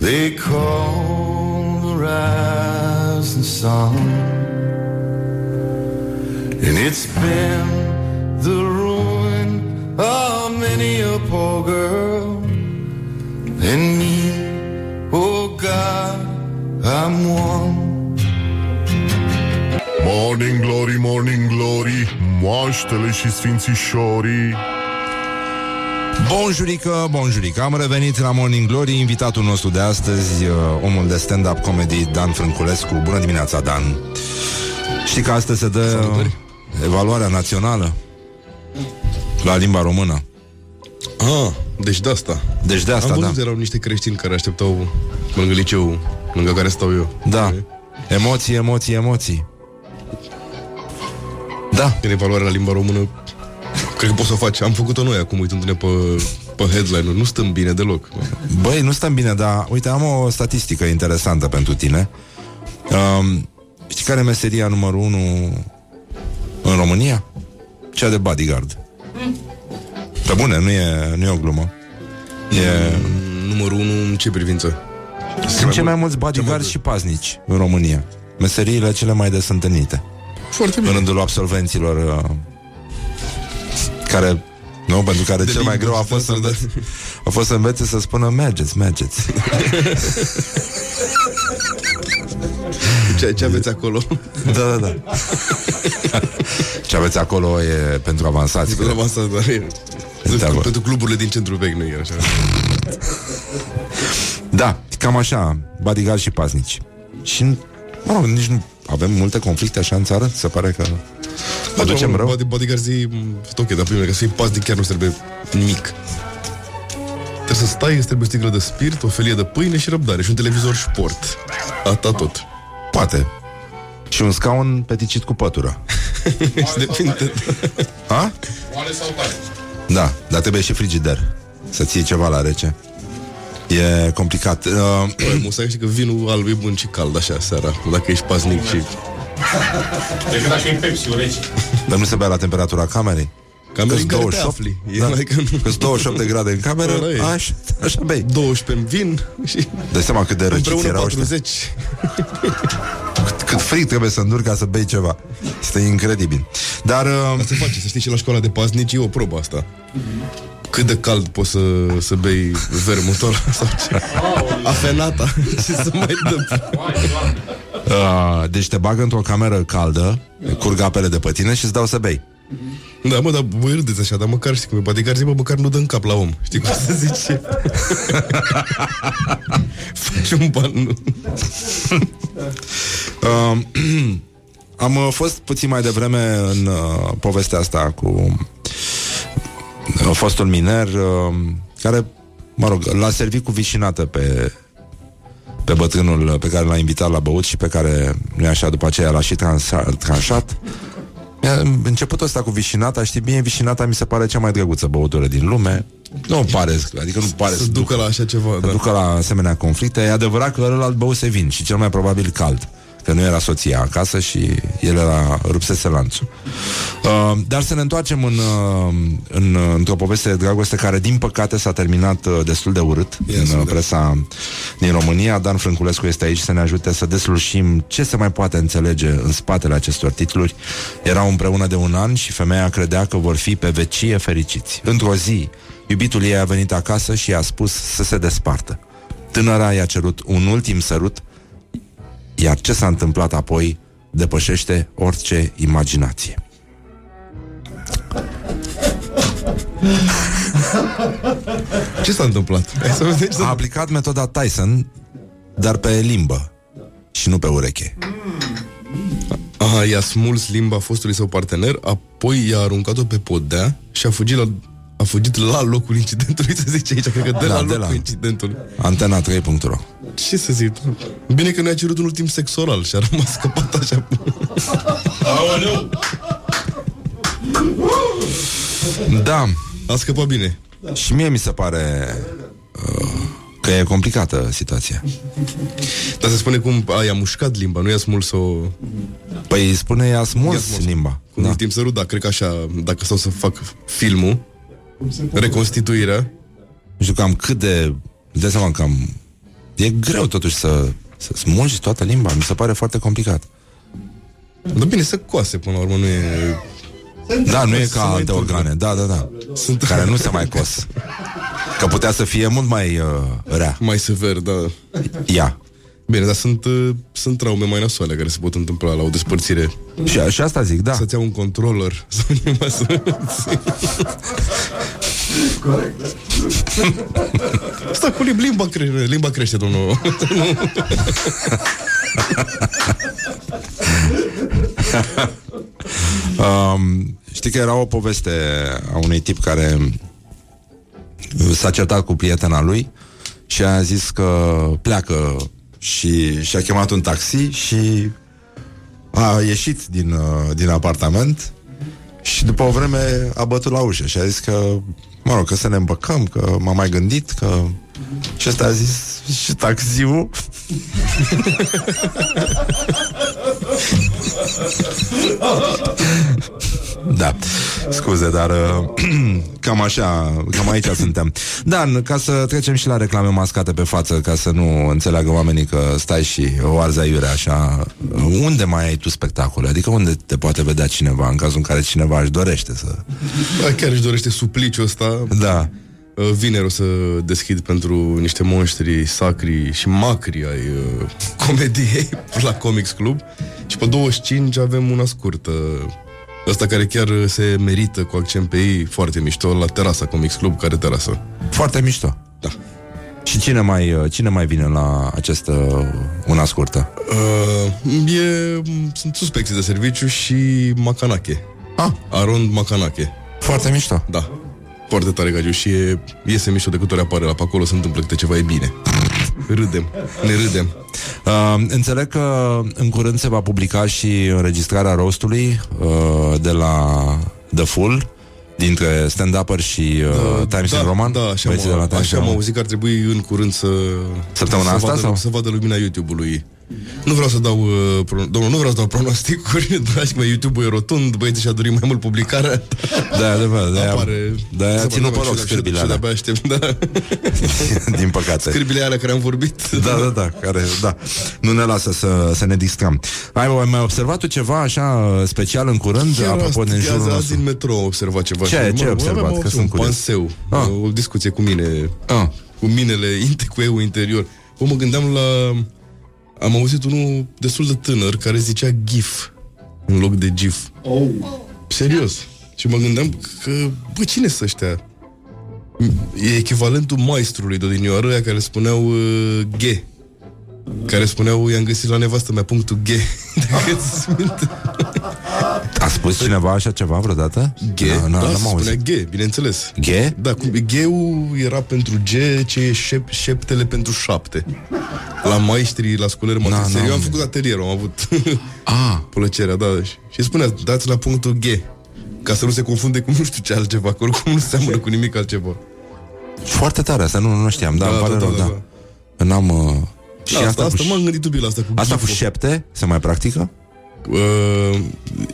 they call the rising sun. And it's been the ruin of many a poor girl and me. Oh God, I'm one. Morning Glory, Morning Glory Moaștele și sfințișorii Bonjurică, bonjurică Am revenit la Morning Glory. Invitatul nostru de astăzi uh, Omul de stand-up comedy Dan Frânculescu. Bună dimineața, Dan. Știi că astăzi se dă Salutări. Evaluarea națională? La limba română. Ah, deci de asta. Deci de asta, Am văzut, da. erau niște creștini care așteptau lângă liceu, lângă care stau eu. Da. Emoții, emoții, emoții. Da. În evaluarea la limba română, cred că poți să o faci. Am făcut-o noi acum, uitându-ne pe, pe headline-uri. Nu stăm bine deloc. Băi, nu stăm bine, dar uite, am o statistică interesantă pentru tine. Um, știi care e meseria numărul 1 în România? Cea de bodyguard. Pe bune, nu e, nu e o glumă. E... Numărul 1 în ce privință? Sunt cei mai mulți bodyguards și paznici în România. Meseriile cele mai des întâlnite. Foarte În bine. rândul absolvenților uh, care nu, pentru care De cel mai limbă, greu a da, fost, să da, da. învețe, a fost să învețe să spună mergeți, mergeți. Ce, ce aveți acolo? Da, da, da. Ce aveți acolo e pentru avansați. Pentru cred. asta, dar e... Întreabă. Pentru cluburile din centrul vechi, nu e așa. Da, cam așa, bodyguard și paznici. Și, mă rog, nici nu avem multe conflicte așa în țară? Se pare că o ducem rău? Body, bodyguard zi, tot ok, dar primul, ca să fii paznic chiar nu trebuie nimic. Trebuie să stai, îți trebuie o sticlă de spirit, o felie de pâine și răbdare și un televizor sport. Ata tot. Poate. Și un scaun peticit cu pătură. Și depinde. Ha? Oale sau tare? Da, dar trebuie și frigider. Să ții ceva la rece. E complicat. Uh, Băi, Musa, știi că vinul alb e bun și cald așa seara, dacă ești paznic și... Decât dacă e Pepsi rece. dar nu se bea la temperatura camerei? Camerei în Că-s care te 28. afli. E Da. mai că nu... Că 28 de grade în cameră, Ăla e. așa, așa bei. 12 în vin și Dai seama cât de răciți împreună erau ăștia. 40. Cât, cât frig trebuie să înduri ca să bei ceva. Este incredibil. Dar... Uh, Asta se face, să știi, și la școala de paznici e o probă asta. Cât de cald poți să, să bei vermutor sau ce? Afenata. și să mai dăm. uh, deci te bagă într-o cameră caldă, curg apele de pe tine și îți dau să bei. Da, mă, dar voi râdeți așa, dar măcar știi cum e, poate zi, bă, măcar nu dă în cap la om. Știi cum să zice? Faci un ban, nu? Uh, am uh, fost puțin mai devreme în uh, povestea asta cu uh, fostul miner uh, care, mă rog, l-a servit cu vișinată pe pe bătrânul pe care l-a invitat la băut și pe care, nu așa, după aceea l-a și transa- tranșat. Mi-a Începutul ăsta cu vișinata, știi bine, vișinata mi se pare cea mai drăguță băutură din lume. Nu pare, adică nu pare Să ducă la așa ceva, să da. ducă la asemenea conflicte. E adevărat că ălalt băuse vin și cel mai probabil cald. Că nu era soția acasă și el era rupsese lanțul. Uh, dar să ne întoarcem în, uh, în, uh, într-o poveste de dragoste care, din păcate, s-a terminat uh, destul de urât Yes, în uh, da. presa din România. Dan Frânculescu este aici să ne ajute să deslușim ce se mai poate înțelege în spatele acestor titluri. Erau împreună de un an și femeia credea că vor fi pe vecie fericiți. Într-o zi, iubitul ei a venit acasă și i-a spus să se despartă. Tânăra i-a cerut un ultim sărut, iar ce s-a întâmplat apoi depășește orice imaginație. Ce s-a întâmplat? Hai să vedem ce A s-a aplicat metoda Tyson, dar pe limbă și nu pe ureche. Aha, i-a smuls limba fostului său partener, apoi i-a aruncat-o pe podea și a fugit la, a fugit la locul incidentului, să zice aici, cred că de Da, la de locul la- incidentului. Antena3.ro Ce să zic? Bine că nu a cerut un ultim sex oral și a rămas scăpat așa. Aoleu! Da, A scăpat bine. și mie mi se pare uh, că e complicată situația. Dar se spune cum a, i-a mușcat limba, nu i-a smuls-o Păi îi spune i-a I-a smuls smuls. limba. cu un Da. ultim sărut, da, cred că așa, dacă stau să fac filmul, reconstituirea, Nu știu cam cât de... De seama cam... E greu totuși să, să smulgi toată limba. Mi se pare foarte complicat. Dar bine, să coase până la urmă, nu e... Da, nu e Se ca mai alte întâmplă. organe. Da, da, da. Sunt... Care nu se mai cos. Că putea să fie mult mai uh, rea. Mai sever, da. Ia. Bine, dar sunt, uh, sunt traume mai nasoale care se pot întâmpla la o despărțire. Și, și asta zic, da. Să-ți iau un controller sau ceva să... Corect, da. Asta cu limba crește, limba crește, domnul. Um, știi că era o poveste a unui tip care s-a certat cu prietena lui și a zis că pleacă și și-a chemat un taxi și a ieșit din, uh, din apartament și după o vreme a bătut la ușă și a zis că, mă rog, că să ne îmbăcăm, că m-am mai gândit, că... Și ăsta a zis, și taxiul? Da, scuze, dar uh, cam așa, cam aici suntem. Dan, ca să trecem și la reclame mascate pe față, ca să nu înțeleagă oamenii că stai și o arză aiure așa, unde mai ai tu spectacole? Adică unde te poate vedea cineva, în cazul în care cineva își dorește să... Da, chiar își dorește supliciul ăsta. Da. Uh, Vineri o să deschid pentru niște monștri sacri și macri ai uh, comediei la Comics Club și pe 25 avem una scurtă Ăsta care chiar se merită cu accent pe ei foarte mișto la terasa Comics Club, care terasă. Foarte mișto. Da. Și cine mai, uh, cine mai vine la această una scurtă? Uh, e, sunt suspecții de serviciu și Macanache. Ah. Arond Macanache. Foarte mișto. Da. Foarte tare gagiu și e, iese mișto de câte ori apare la pe acolo, se întâmplă câte ceva, e bine. Râdem, ne râdem. Uh, înțeleg că în curând se va publica și înregistrarea rostului uh, de la The Full dintre stand-upper și uh, da, Times da, in Roman. Da, așa, Băieții de la am, Times așa in am Roman. auzit că ar trebui în curând să... Săptămâna să asta, vadă, sau? Să vadă lumina YouTube-ului. Nu vreau să dau, uh, pro, domnul, nu vreau să dau pronosticuri, dragi mei, YouTube-ul e rotund, băieții și-a dorit mai mult publicarea. Da, adevăr, de-aia, Apare... de-aia să ținut vedem pe loc și- scârbile și alea. de-abia aștept, da. Din păcate. Scârbile alea care am vorbit. Da, da, da, care, da. Nu ne lasă să, să ne distrăm. Ai mai- mai observat tu ceva așa special în curând, Chiar apropo de în azi, jurul azi nostru? din metro am observat ceva. Ce- și, ce ai mă, observat? aveam Că și sunt un curios. panseu, Ah. o discuție cu mine, Ah. cu minele, inte cu eu interior. Bă, mă gândeam la... Am auzit unul destul de tânăr care zicea GIF în loc de GIF. Oh. Serios. Și mă gândeam că, bă, cine sunt ăștia? E echivalentul maestrului de odinioară aia care spuneau uh, G. Care spuneau, i-am găsit la nevastă mea punctul G. Dacă ți minte. A spus cineva așa ceva vreodată? G? Da, da, n-am se spunea auzit. G, bineînțeles. G? Da, cum, G-ul era pentru G, ce e șep, șeptele pentru șapte. La maestri, la scoleri Na, matematicii. na, Eu am na. făcut atelier, am avut Ah. plăcerea, da. Și- Și spunea, dați la punctul G. Ca să nu se confunde cu nu știu ce altceva, că oricum nu seamănă cu nimic altceva. Foarte tare, asta nu, nu știam, da, Da, îmi pare da, rău, da, da. Că N-am... Uh... Și Da, asta, asta, cu, m-am gândit dubil la asta cu asta cu GIF-ul. șepte se mai practică? Uh,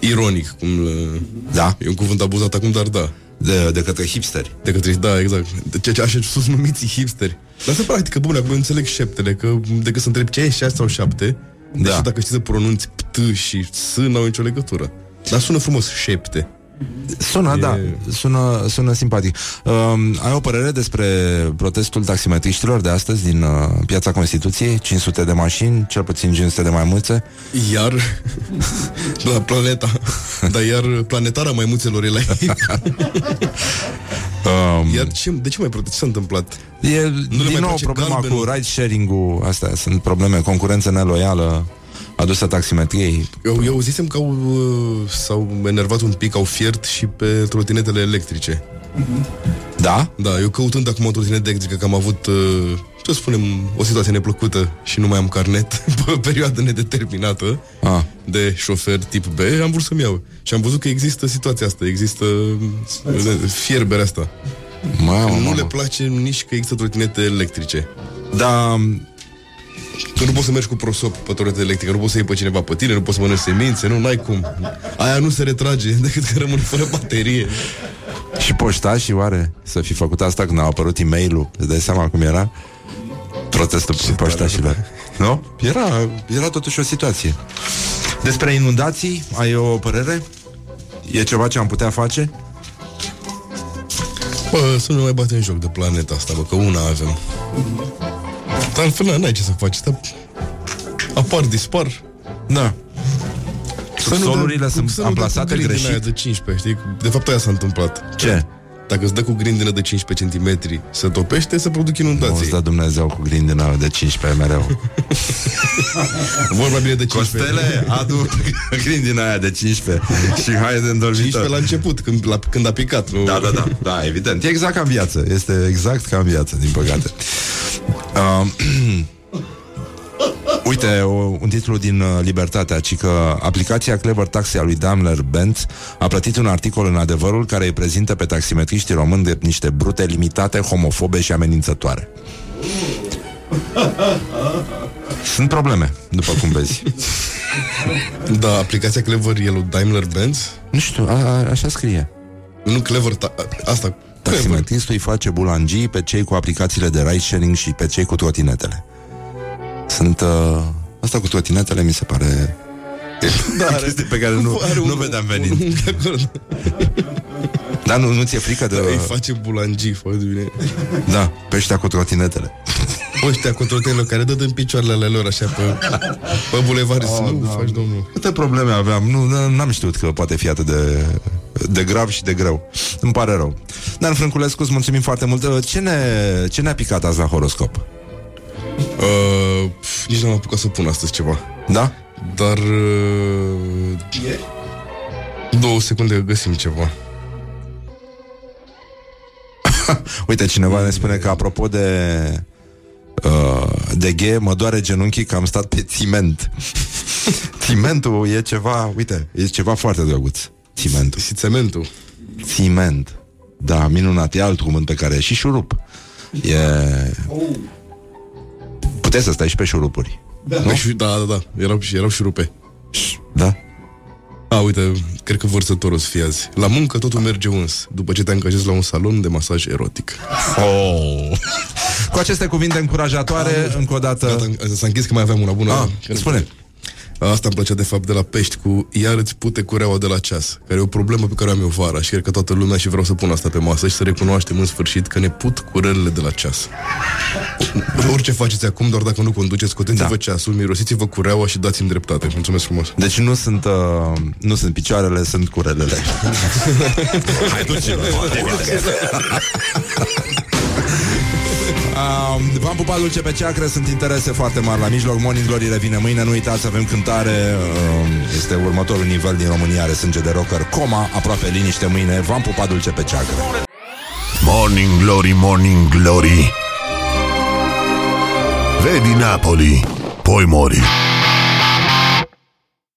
ironic, cum... Uh, Da. E un cuvânt abuzat acum, dar da. De, de către hipsteri. De către, da, exact. De ce, ce așa sus numiți hipsteri. Dar se practică, bune, acum eu înțeleg șeptele, că decât să întreb ce e 6 sau 7, da. deși dacă știi să pronunți P și S n-au nicio legătură. Dar sună frumos, șepte. Sună, E- da, sună, sună simpatic. Um, ai o părere despre protestul taximetriștilor de astăzi din uh, Piața Constituției? 500 de mașini, cel puțin 500 de maimuțe. Iar la planeta, dar iar planetara maimuțelor e la ei. Um, Iar ce, de ce mai protest? Ce s-a întâmplat? E Nu le din mai nou place problema galbenul? cu ride sharing-ul, astea sunt probleme, concurență neloială adusă taximetriei. Eu, eu auzisem că au, uh, s-au enervat un pic, au fiert și pe trotinetele electrice. Da? Da, eu căutând acum o trotinetă electrică, că am avut, uh, să spunem, o situație neplăcută și nu mai am carnet pe o perioadă nedeterminată Ah. de șofer tip B, am vrut să-mi iau. Și am văzut că există situația asta, există uh, fierberea asta. Mamă, nu mamă. le place nici că există trotinete electrice. Da, Că nu poți să mergi cu prosop pe trotinetă electrică, nu poți să iei pe cineva pe tine, nu poți să mănânci semințe, nu, n-ai cum. Aia nu se retrage decât că rămâne fără baterie. și poștașii oare să fi făcut asta când a apărut e mail Îți dai seama cum era? Protestul poștașilor. Nu? Era, era totuși o situație. Despre inundații, ai o părere? E ceva ce am putea face? Bă, să nu mai batem joc de planeta asta, bă, că una avem. Dar în fel n-ai ce să faci. Dar apar, dispar. Da. Solurile sunt să nu amplasate dea cu grindina greșit? aia de 15, știi? De fapt, aia s-a întâmplat. Ce? Dacă îți dă cu grindină de 15 cm, se topește, se produc Nu inundații. îți dă Dumnezeu cu grindina de 15 mereu. Vorba bine de 15. Costele, adu grindina aia de 15 și hai de îndormitor. 15 la început, când, la, când a picat. Nu? Da, da, da, da, evident. E exact ca în viață. Este exact ca în viață, din păcate. Uh, Uite, o, un titlu din uh, Libertatea, ci că aplicația Clever Taxi a lui Daimler-Benz a plătit un articol în adevărul care îi prezintă pe taximetriștii români de niște brute limitate, homofobe și amenințătoare. Sunt probleme, după cum vezi. Da, aplicația Clever e lui Daimler-Benz? Nu știu, a, a, așa scrie. Nu Clever, ta- a- asta... Taximetristul îi face bulangii pe cei cu aplicațiile de ride sharing și pe cei cu trotinetele. Sunt... Uh, asta cu trotinetele mi se pare... Da, are, chestie pe care nu, are un- nu vedeam venind. un- de acord. Dar nu, nu ți-e frică de... Îi face bulangii foarte bine. Da, pe ăștia cu trotinetele. Ăștia cu trotenele care dă în picioarele ale lor așa pe, pe bulevard. Oh, nu da. faci, domnul. Câte probleme aveam. Nu, n-am știut că poate fi atât de, de grav și de greu. Îmi pare rău. Dan Frânculescu, îți mulțumim foarte mult. Ce, ne, ce ne-a picat azi la horoscop? Uh, pf, nici n-am apucat să pun astăzi ceva. Da? Dar... Uh, două secunde că găsim ceva. Uite, cineva ne spune că apropo de uh, de ghe, mă doare genunchii că am stat pe țiment. Țimentul e ceva, uite, e ceva foarte drăguț. Țimentul. Și cementul. Țiment. Da, minunat. E alt cuvânt pe care și șurup. E... Puteți să stai și pe șurupuri. Da, da, da, da, da. Erau, și- erau și rupe. Da? A, uite, cred că vărsătorul o să fie azi. La muncă totul merge uns, după ce te angajezi la un salon de masaj erotic. Oh. Cu aceste cuvinte încurajatoare, încă o dată... Gata, s-a închis că mai aveam una bună. Ah, Că ne- spune. Asta îmi plăcea de fapt de la pești cu Iar îți pute cureaua de la ceas Care e o problemă pe care o am eu vara Și cred că toată lumea și vreau să pun asta pe masă Și să recunoaștem în sfârșit că ne put curelele de la ceas Orice faceți acum, doar dacă nu conduceți Scoteți-vă da. ceasul, mirosiți-vă cureaua Și dați-mi dreptate Mulțumesc frumos Deci nu sunt, uh, nu sunt picioarele, sunt curelele. Hai, duce-l, Uh, v-am pupat dulce pe ceacră, sunt interese foarte mari la mijloc. Morning Glory revine mâine, nu uitați, avem cântare. Uh, este următorul nivel din România, are sânge de rocker. Coma, aproape liniște mâine. V-am pupat dulce pe ceacră. Morning Glory, Morning Glory Vedi Napoli, poi mori